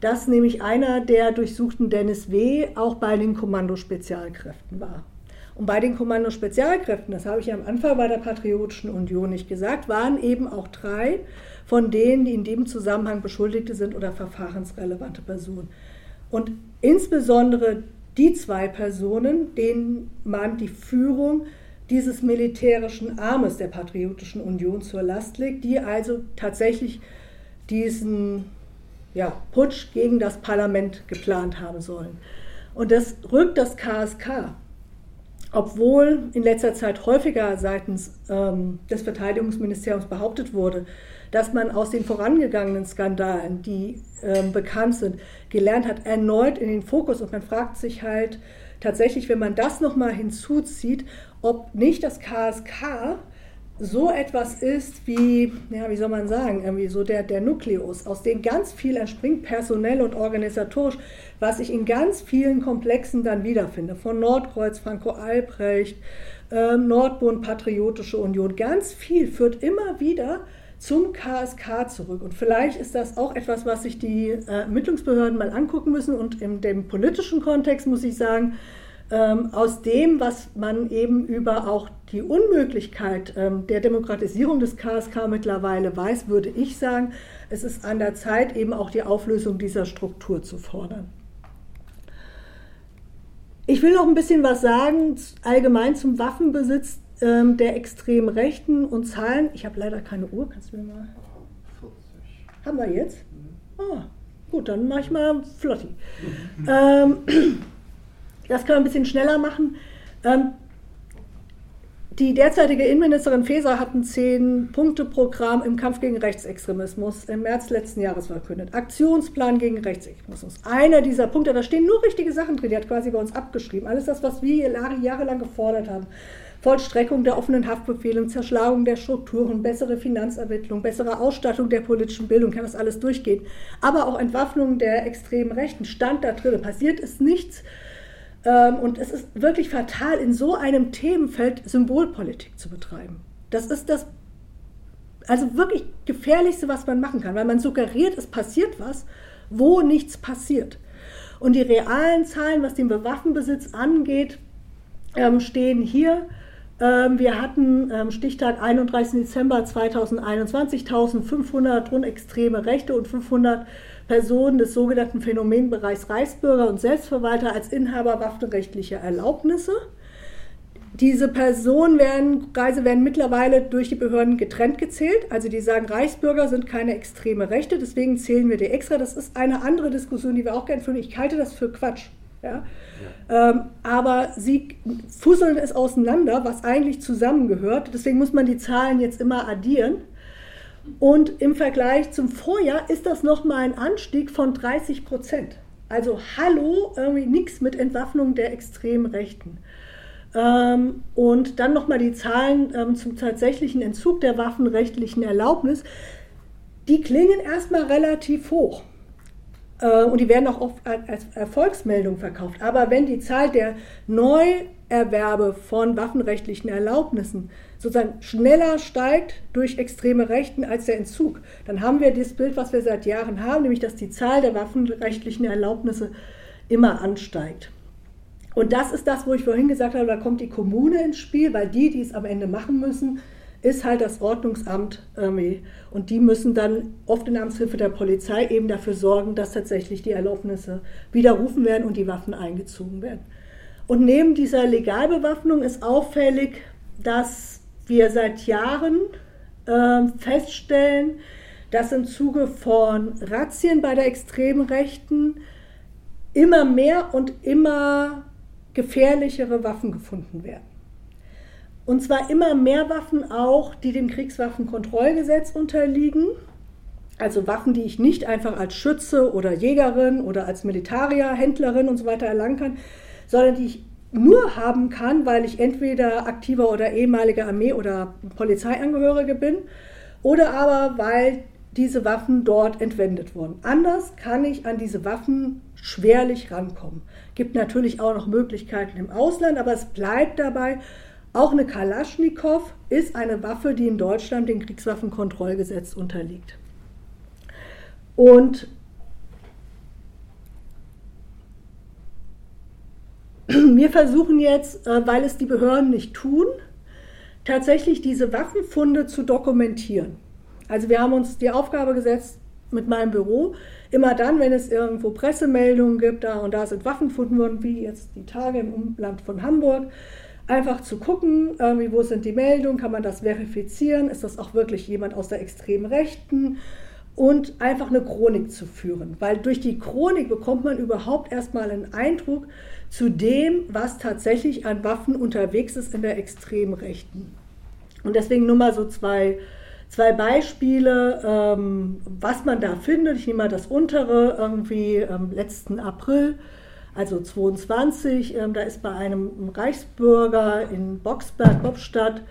dass nämlich einer der durchsuchten Dennis W. auch bei den Kommandospezialkräften war. Und bei den Kommandospezialkräften, das habe ich am Anfang bei der Patriotischen Union nicht gesagt, waren eben auch drei von denen, die in dem Zusammenhang Beschuldigte sind oder verfahrensrelevante Personen. Und insbesondere die zwei Personen, denen man die Führung dieses militärischen Armes der Patriotischen Union zur Last legt, die also tatsächlich diesen ja, Putsch gegen das Parlament geplant haben sollen. Und das rückt das KSK, obwohl in letzter Zeit häufiger seitens ähm, des Verteidigungsministeriums behauptet wurde, dass man aus den vorangegangenen Skandalen, die ähm, bekannt sind, gelernt hat, erneut in den Fokus. Und man fragt sich halt tatsächlich, wenn man das nochmal hinzuzieht, ob nicht das KSK so etwas ist wie, ja, wie soll man sagen, irgendwie so der, der Nukleus, aus dem ganz viel entspringt, personell und organisatorisch, was ich in ganz vielen Komplexen dann wiederfinde. Von Nordkreuz, Franco Albrecht, äh, Nordbund, Patriotische Union, ganz viel führt immer wieder zum KSK zurück. Und vielleicht ist das auch etwas, was sich die äh, Ermittlungsbehörden mal angucken müssen. Und in dem politischen Kontext muss ich sagen, ähm, aus dem, was man eben über auch die Unmöglichkeit ähm, der Demokratisierung des KSK mittlerweile weiß, würde ich sagen, es ist an der Zeit, eben auch die Auflösung dieser Struktur zu fordern. Ich will noch ein bisschen was sagen, allgemein zum Waffenbesitz ähm, der extremen Rechten und Zahlen. Ich habe leider keine Uhr, kannst du mir mal. 40. Haben wir jetzt? Mhm. Ah, gut, dann mache ich mal Flotti. Mhm. Ähm, das kann man ein bisschen schneller machen. Ähm, die derzeitige Innenministerin Faeser hat ein Zehn-Punkte-Programm im Kampf gegen Rechtsextremismus im März letzten Jahres verkündet. Aktionsplan gegen Rechtsextremismus. Einer dieser Punkte, da stehen nur richtige Sachen drin, die hat quasi bei uns abgeschrieben. Alles das, was wir jahrelang gefordert haben. Vollstreckung der offenen Haftbefehle, Zerschlagung der Strukturen, bessere Finanzermittlung, bessere Ausstattung der politischen Bildung, kann das alles durchgehen. Aber auch Entwaffnung der extremen Rechten stand da drin. Passiert ist nichts. Ähm, und es ist wirklich fatal, in so einem Themenfeld Symbolpolitik zu betreiben. Das ist das, also wirklich gefährlichste, was man machen kann, weil man suggeriert, es passiert was, wo nichts passiert. Und die realen Zahlen, was den Waffenbesitz angeht, ähm, stehen hier. Ähm, wir hatten ähm, Stichtag 31. Dezember 2021 1500 rund extreme Rechte und 500 Personen des sogenannten Phänomenbereichs Reichsbürger und Selbstverwalter als Inhaber waffenrechtlicher Erlaubnisse. Diese Personen werden, Reise werden mittlerweile durch die Behörden getrennt gezählt. Also die sagen, Reichsbürger sind keine extreme Rechte, deswegen zählen wir die extra. Das ist eine andere Diskussion, die wir auch gerne führen. Ich halte das für Quatsch. Ja? ja. Ähm, aber sie fusseln es auseinander, was eigentlich zusammengehört. Deswegen muss man die Zahlen jetzt immer addieren. Und im Vergleich zum Vorjahr ist das nochmal ein Anstieg von 30 Prozent. Also hallo, irgendwie nichts mit Entwaffnung der extremen Rechten. Ähm, und dann nochmal die Zahlen ähm, zum tatsächlichen Entzug der waffenrechtlichen Erlaubnis. Die klingen erstmal relativ hoch. Äh, und die werden auch oft als Erfolgsmeldung verkauft. Aber wenn die Zahl der Neuerwerbe von waffenrechtlichen Erlaubnissen sozusagen schneller steigt durch extreme Rechten als der Entzug, dann haben wir das Bild, was wir seit Jahren haben, nämlich dass die Zahl der waffenrechtlichen Erlaubnisse immer ansteigt. Und das ist das, wo ich vorhin gesagt habe, da kommt die Kommune ins Spiel, weil die, die es am Ende machen müssen, ist halt das Ordnungsamt irgendwie. Und die müssen dann oft in Amtshilfe der Polizei eben dafür sorgen, dass tatsächlich die Erlaubnisse widerrufen werden und die Waffen eingezogen werden. Und neben dieser Legalbewaffnung ist auffällig, dass wir seit Jahren äh, feststellen, dass im Zuge von Razzien bei der extremen Rechten immer mehr und immer gefährlichere Waffen gefunden werden. Und zwar immer mehr Waffen auch, die dem Kriegswaffenkontrollgesetz unterliegen. Also Waffen, die ich nicht einfach als Schütze oder Jägerin oder als Militarier, Händlerin und so weiter erlangen kann, sondern die ich nur haben kann, weil ich entweder aktiver oder ehemaliger Armee- oder Polizeiangehörige bin oder aber weil diese Waffen dort entwendet wurden. Anders kann ich an diese Waffen schwerlich rankommen. Gibt natürlich auch noch Möglichkeiten im Ausland, aber es bleibt dabei, auch eine Kalaschnikow ist eine Waffe, die in Deutschland dem Kriegswaffenkontrollgesetz unterliegt. Und wir versuchen jetzt, äh, weil es die Behörden nicht tun, tatsächlich diese Waffenfunde zu dokumentieren. Also wir haben uns die Aufgabe gesetzt mit meinem Büro, immer dann, wenn es irgendwo Pressemeldungen gibt, da und da sind Waffen gefunden worden, wie jetzt die Tage im Umland von Hamburg, einfach zu gucken, irgendwie, wo sind die Meldungen, kann man das verifizieren, ist das auch wirklich jemand aus der extremen Rechten und einfach eine Chronik zu führen, weil durch die Chronik bekommt man überhaupt erstmal einen Eindruck zu dem, was tatsächlich an Waffen unterwegs ist in der extremen Rechten. Und deswegen nur mal so zwei zwei Beispiele, ähm, was man da findet. Ich nehme mal das untere, irgendwie ähm, letzten April, also 22. Ähm, da ist bei einem Reichsbürger in Boxberg, Bobstadt,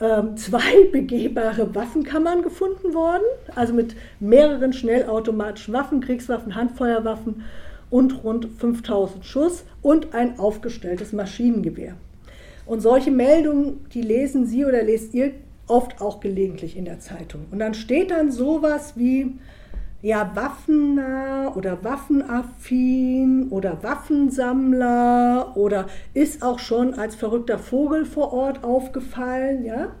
ähm, zwei begehbare Waffenkammern gefunden worden, also mit mehreren schnellautomatischen Waffen, Kriegswaffen, Handfeuerwaffen und rund 5000 Schuss und ein aufgestelltes Maschinengewehr. Und solche Meldungen, die lesen Sie oder lest ihr oft auch gelegentlich in der Zeitung. Und dann steht dann sowas wie, ja, waffennah oder waffenaffin oder Waffensammler oder ist auch schon als verrückter Vogel vor Ort aufgefallen, ja.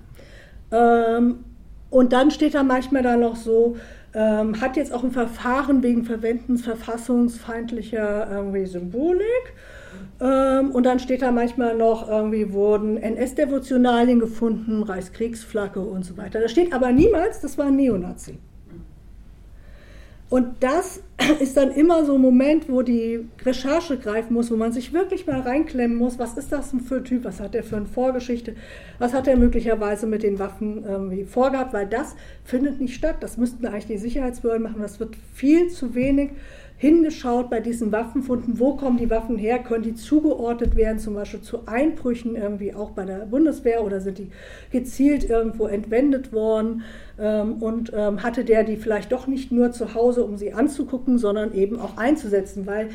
Ähm, und dann steht da manchmal dann noch so, ähm, hat jetzt auch ein Verfahren wegen Verwendens verfassungsfeindlicher irgendwie Symbolik ähm, und dann steht da manchmal noch, irgendwie wurden NS-Devotionalien gefunden, Reichskriegsflagge und so weiter. Da steht aber niemals, das war ein Neonazi. Und das ist dann immer so ein Moment, wo die Recherche greifen muss, wo man sich wirklich mal reinklemmen muss, was ist das für ein Typ, was hat der für eine Vorgeschichte, was hat er möglicherweise mit den Waffen irgendwie vorgehabt, weil das findet nicht statt. Das müssten eigentlich die Sicherheitsbehörden machen, das wird viel zu wenig hingeschaut bei diesen Waffenfunden, wo kommen die Waffen her, können die zugeordnet werden, zum Beispiel zu Einbrüchen irgendwie auch bei der Bundeswehr oder sind die gezielt irgendwo entwendet worden ähm, und ähm, hatte der die vielleicht doch nicht nur zu Hause, um sie anzugucken, sondern eben auch einzusetzen, weil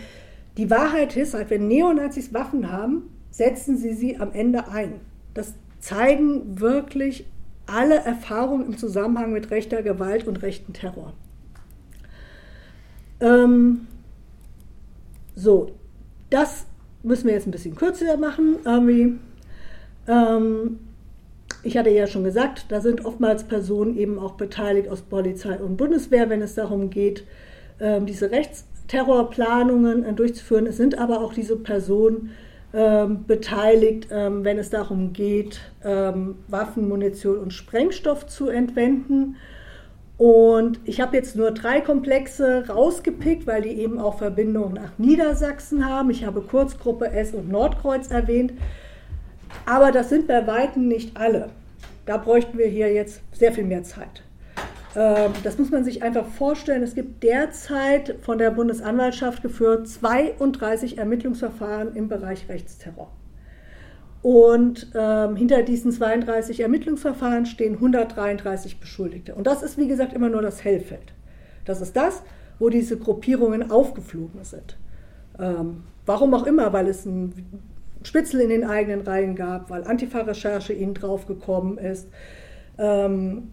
die Wahrheit ist, halt, wenn Neonazis Waffen haben, setzen sie sie am Ende ein. Das zeigen wirklich alle Erfahrungen im Zusammenhang mit rechter Gewalt und rechten Terror. Ähm, so, das müssen wir jetzt ein bisschen kürzer machen. Ähm, ich hatte ja schon gesagt, da sind oftmals Personen eben auch beteiligt aus Polizei und Bundeswehr, wenn es darum geht, ähm, diese Rechtsterrorplanungen äh, durchzuführen. Es sind aber auch diese Personen ähm, beteiligt, ähm, wenn es darum geht, ähm, Waffen, Munition und Sprengstoff zu entwenden. Und ich habe jetzt nur drei Komplexe rausgepickt, weil die eben auch Verbindungen nach Niedersachsen haben. Ich habe Kurzgruppe S und Nordkreuz erwähnt. Aber das sind bei Weitem nicht alle. Da bräuchten wir hier jetzt sehr viel mehr Zeit. Ähm, das muss man sich einfach vorstellen. Es gibt derzeit von der Bundesanwaltschaft geführt 32 Ermittlungsverfahren im Bereich Rechtsterror. Und ähm, hinter diesen 32 Ermittlungsverfahren stehen 133 Beschuldigte. Und das ist, wie gesagt, immer nur das Hellfeld. Das ist das, wo diese Gruppierungen aufgeflogen sind. Ähm, warum auch immer, weil es ein Spitzel in den eigenen Reihen gab, weil Antifa-Recherche ihnen draufgekommen ist. Ähm,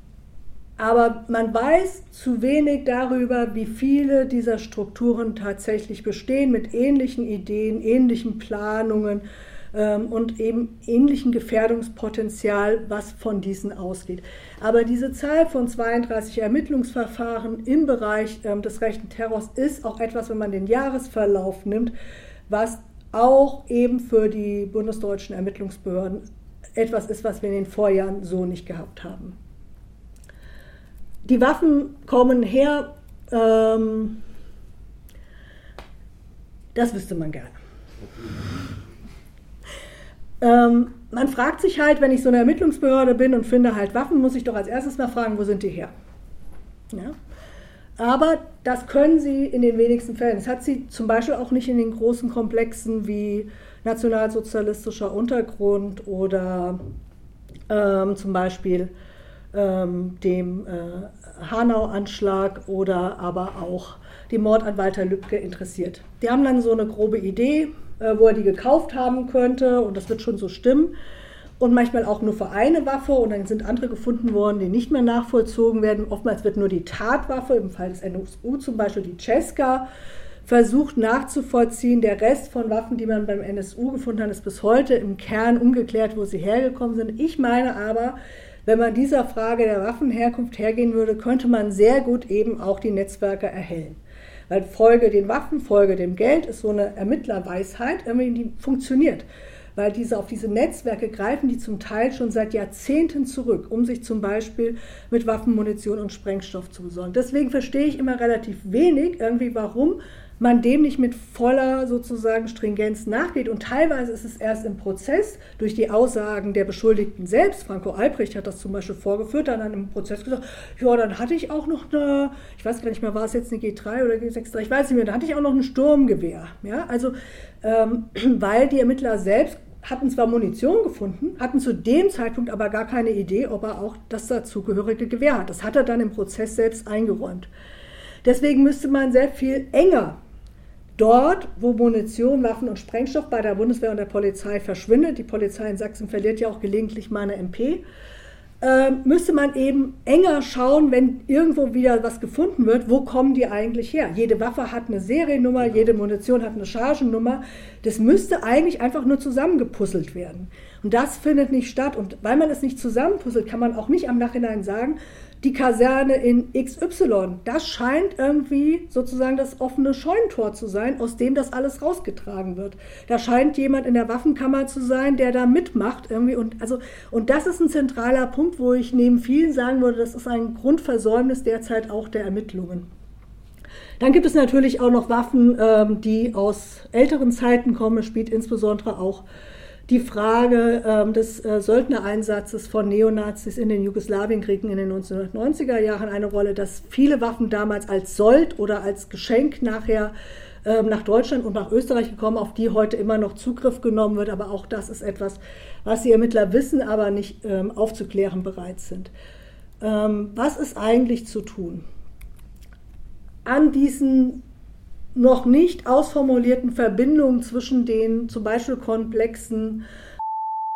aber man weiß zu wenig darüber, wie viele dieser Strukturen tatsächlich bestehen, mit ähnlichen Ideen, ähnlichen Planungen ähm, und eben ähnlichen Gefährdungspotenzial, was von diesen ausgeht. Aber diese Zahl von 32 Ermittlungsverfahren im Bereich ähm, des rechten Terrors ist auch etwas, wenn man den Jahresverlauf nimmt, was auch eben für die bundesdeutschen Ermittlungsbehörden etwas ist, was wir in den Vorjahren so nicht gehabt haben. Die Waffen kommen her, ähm, das wüsste man gerne. Ähm, man fragt sich halt, wenn ich so eine Ermittlungsbehörde bin und finde halt Waffen, muss ich doch als erstes mal fragen, wo sind die her? Ja? Aber das können sie in den wenigsten Fällen. Das hat sie zum Beispiel auch nicht in den großen Komplexen wie nationalsozialistischer Untergrund oder ähm, zum Beispiel ähm, dem äh, Hanau-Anschlag oder aber auch dem Mord an Walter Lübcke interessiert. Die haben dann so eine grobe Idee, äh, wo er die gekauft haben könnte und das wird schon so stimmen. Und manchmal auch nur für eine Waffe und dann sind andere gefunden worden, die nicht mehr nachvollzogen werden. Oftmals wird nur die Tatwaffe, im Fall des NSU zum Beispiel die Cesca, versucht nachzuvollziehen. Der Rest von Waffen, die man beim NSU gefunden hat, ist bis heute im Kern ungeklärt, wo sie hergekommen sind. Ich meine aber, wenn man dieser Frage der Waffenherkunft hergehen würde, könnte man sehr gut eben auch die Netzwerke erhellen. Weil Folge den Waffen, Folge dem Geld ist so eine Ermittlerweisheit, die funktioniert. Weil diese auf diese Netzwerke greifen, die zum Teil schon seit Jahrzehnten zurück, um sich zum Beispiel mit Waffen, Munition und Sprengstoff zu besorgen. Deswegen verstehe ich immer relativ wenig irgendwie, warum man dem nicht mit voller sozusagen Stringenz nachgeht. Und teilweise ist es erst im Prozess durch die Aussagen der Beschuldigten selbst. Franco Albrecht hat das zum Beispiel vorgeführt, dann im Prozess gesagt, ja, dann hatte ich auch noch eine, ich weiß gar nicht mehr, war es jetzt eine G3 oder G6, ich weiß nicht mehr, da hatte ich auch noch ein Sturmgewehr. Ja, also, ähm, weil die Ermittler selbst hatten zwar Munition gefunden, hatten zu dem Zeitpunkt aber gar keine Idee, ob er auch das dazugehörige Gewehr hat. Das hat er dann im Prozess selbst eingeräumt. Deswegen müsste man sehr viel enger Dort, wo Munition, Waffen und Sprengstoff bei der Bundeswehr und der Polizei verschwindet, die Polizei in Sachsen verliert ja auch gelegentlich mal eine MP, äh, müsste man eben enger schauen, wenn irgendwo wieder was gefunden wird, wo kommen die eigentlich her? Jede Waffe hat eine Seriennummer, jede Munition hat eine Chargennummer. Das müsste eigentlich einfach nur zusammengepuzzelt werden. Und das findet nicht statt. Und weil man es nicht zusammenpuzzelt, kann man auch nicht am Nachhinein sagen, die Kaserne in XY. Das scheint irgendwie sozusagen das offene Scheunentor zu sein, aus dem das alles rausgetragen wird. Da scheint jemand in der Waffenkammer zu sein, der da mitmacht irgendwie. Und, also, und das ist ein zentraler Punkt, wo ich neben vielen sagen würde, das ist ein Grundversäumnis derzeit auch der Ermittlungen. Dann gibt es natürlich auch noch Waffen, ähm, die aus älteren Zeiten kommen. Spielt insbesondere auch die Frage ähm, des äh, Söldnereinsatzes von Neonazis in den Jugoslawienkriegen in den 1990er Jahren eine Rolle, dass viele Waffen damals als Sold oder als Geschenk nachher ähm, nach Deutschland und nach Österreich gekommen, auf die heute immer noch Zugriff genommen wird. Aber auch das ist etwas, was die Ermittler wissen, aber nicht ähm, aufzuklären bereit sind. Ähm, was ist eigentlich zu tun? An diesen noch nicht ausformulierten Verbindungen zwischen den zum Beispiel Komplexen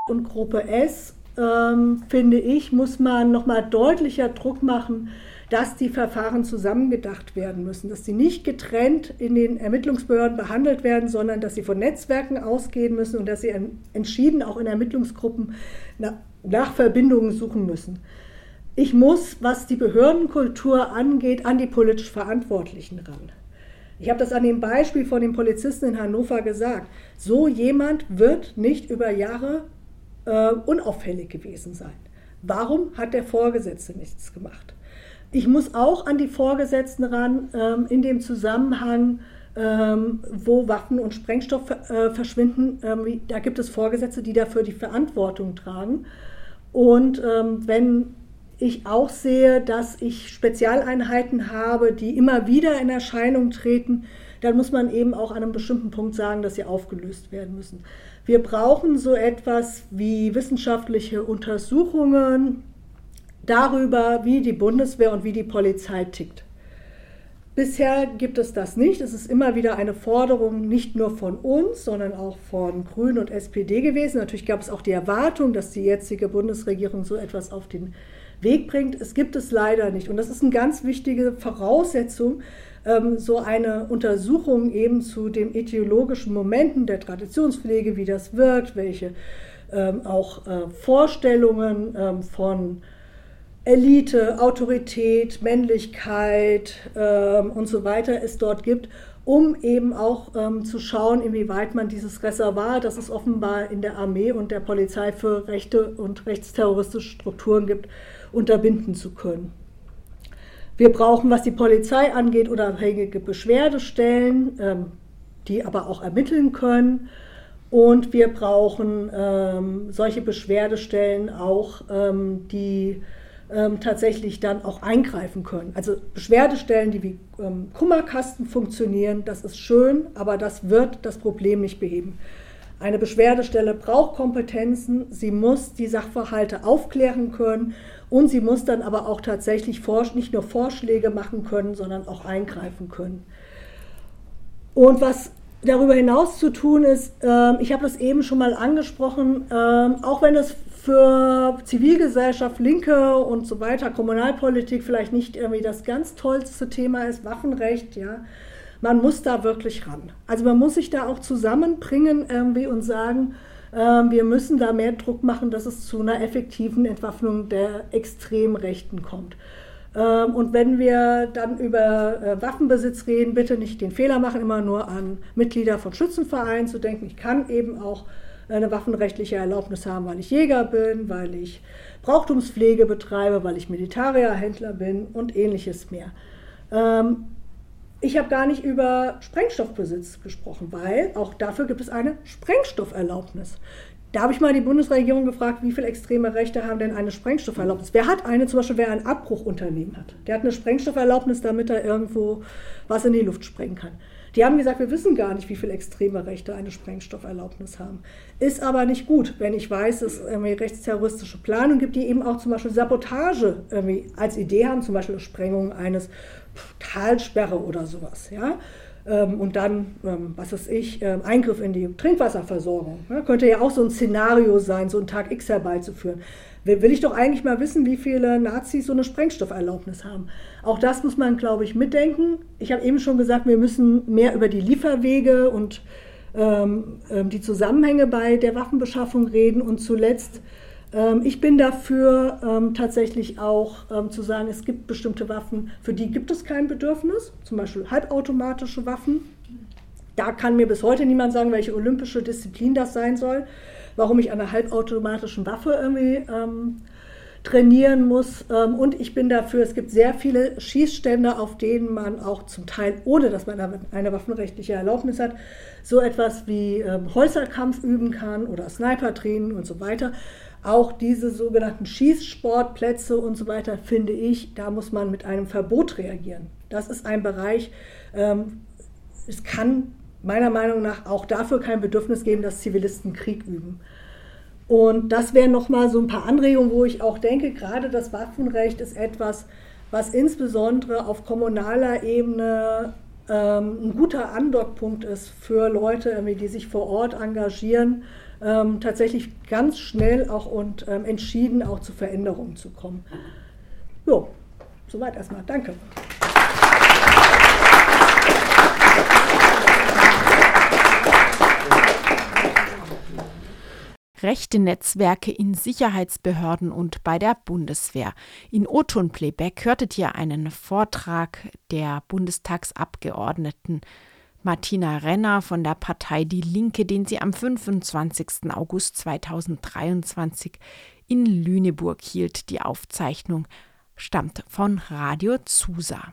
und Gruppe S, ähm, finde ich, muss man nochmal deutlicher Druck machen, dass die Verfahren zusammengedacht werden müssen, dass sie nicht getrennt in den Ermittlungsbehörden behandelt werden, sondern dass sie von Netzwerken ausgehen müssen und dass sie entschieden auch in Ermittlungsgruppen nach Verbindungen suchen müssen. Ich muss, was die Behördenkultur angeht, an die politisch Verantwortlichen ran. Ich habe das an dem Beispiel von dem Polizisten in Hannover gesagt. So jemand wird nicht über Jahre äh, unauffällig gewesen sein. Warum hat der Vorgesetzte nichts gemacht? Ich muss auch an die Vorgesetzten ran ähm, in dem Zusammenhang, ähm, wo Waffen und Sprengstoff äh, verschwinden. Ähm, da gibt es Vorgesetzte, die dafür die Verantwortung tragen. Und ähm, wenn ich auch sehe, dass ich Spezialeinheiten habe, die immer wieder in Erscheinung treten, dann muss man eben auch an einem bestimmten Punkt sagen, dass sie aufgelöst werden müssen. Wir brauchen so etwas wie wissenschaftliche Untersuchungen darüber, wie die Bundeswehr und wie die Polizei tickt. Bisher gibt es das nicht. Es ist immer wieder eine Forderung nicht nur von uns, sondern auch von Grünen und SPD gewesen. Natürlich gab es auch die Erwartung, dass die jetzige Bundesregierung so etwas auf den Weg bringt. Es gibt es leider nicht. Und das ist eine ganz wichtige Voraussetzung, ähm, so eine Untersuchung eben zu den ideologischen Momenten der Traditionspflege, wie das wirkt, welche ähm, auch äh, Vorstellungen ähm, von Elite, Autorität, Männlichkeit und so weiter es dort gibt, um eben auch ähm, zu schauen, inwieweit man dieses Reservoir, das es offenbar in der Armee und der Polizei für rechte und rechtsterroristische Strukturen gibt, unterbinden zu können. Wir brauchen, was die Polizei angeht, unabhängige Beschwerdestellen, ähm, die aber auch ermitteln können. Und wir brauchen ähm, solche Beschwerdestellen auch, ähm, die tatsächlich dann auch eingreifen können. Also Beschwerdestellen, die wie Kummerkasten funktionieren, das ist schön, aber das wird das Problem nicht beheben. Eine Beschwerdestelle braucht Kompetenzen, sie muss die Sachverhalte aufklären können und sie muss dann aber auch tatsächlich nicht nur Vorschläge machen können, sondern auch eingreifen können. Und was darüber hinaus zu tun ist, äh, ich habe das eben schon mal angesprochen, äh, auch wenn es für Zivilgesellschaft, Linke und so weiter, Kommunalpolitik vielleicht nicht irgendwie das ganz tollste Thema ist, Waffenrecht, ja, man muss da wirklich ran. Also man muss sich da auch zusammenbringen irgendwie und sagen, wir müssen da mehr Druck machen, dass es zu einer effektiven Entwaffnung der Extremrechten kommt. Ähm, und wenn wir dann über äh, Waffenbesitz reden, bitte nicht den Fehler machen, immer nur an Mitglieder von Schützenvereinen zu denken. Ich kann eben auch eine waffenrechtliche Erlaubnis haben, weil ich Jäger bin, weil ich Brauchtumspflege betreibe, weil ich Militarierhändler bin und ähnliches mehr. Ich habe gar nicht über Sprengstoffbesitz gesprochen, weil auch dafür gibt es eine Sprengstofferlaubnis. Da habe ich mal die Bundesregierung gefragt, wie viele extreme Rechte haben denn eine Sprengstofferlaubnis? Wer hat eine, zum Beispiel wer ein Abbruchunternehmen hat? Der hat eine Sprengstofferlaubnis, damit er irgendwo was in die Luft sprengen kann. Die haben gesagt, wir wissen gar nicht, wie viele extreme Rechte eine Sprengstofferlaubnis haben. Ist aber nicht gut, wenn ich weiß, dass es irgendwie rechtsterroristische Planungen gibt, die eben auch zum Beispiel Sabotage als Idee haben, zum Beispiel Sprengung eines Talsperre oder sowas. Ja? Ähm, und dann, ähm, was weiß ich, ähm, Eingriff in die Trinkwasserversorgung. Ja? Könnte ja auch so ein Szenario sein, so einen Tag X herbeizuführen will ich doch eigentlich mal wissen, wie viele Nazis so eine Sprengstofferlaubnis haben. Auch das muss man, glaube ich, mitdenken. Ich habe eben schon gesagt, wir müssen mehr über die Lieferwege und die Zusammenhänge bei der Waffenbeschaffung reden. Und zuletzt, ich bin dafür ähm, tatsächlich auch ähm, zu sagen, es gibt bestimmte Waffen, für die gibt es kein Bedürfnis, zum Beispiel halbautomatische Waffen. Da kann mir bis heute niemand sagen, welche olympische Disziplin das sein soll warum ich an einer halbautomatischen Waffe irgendwie ähm, trainieren muss. Ähm, und ich bin dafür, es gibt sehr viele Schießstände, auf denen man auch zum Teil, ohne dass man eine waffenrechtliche Erlaubnis hat, so etwas wie ähm, Holzerkampf üben kann oder Sniper-Training und so weiter. Auch diese sogenannten Schießsportplätze und so weiter, finde ich, da muss man mit einem Verbot reagieren. Das ist ein Bereich, ähm, es kann meiner Meinung nach auch dafür kein Bedürfnis geben, dass Zivilisten Krieg üben. Und das wären nochmal so ein paar Anregungen, wo ich auch denke, gerade das Waffenrecht ist etwas, was insbesondere auf kommunaler Ebene ähm, ein guter Andockpunkt ist für Leute, die sich vor Ort engagieren, ähm, tatsächlich ganz schnell auch und ähm, entschieden auch zu Veränderungen zu kommen. Jo, soweit erstmal. Danke. rechte Netzwerke in Sicherheitsbehörden und bei der Bundeswehr. In Oton Playback hörtet ihr einen Vortrag der Bundestagsabgeordneten Martina Renner von der Partei Die Linke, den sie am 25. August 2023 in Lüneburg hielt. Die Aufzeichnung stammt von Radio Zusa.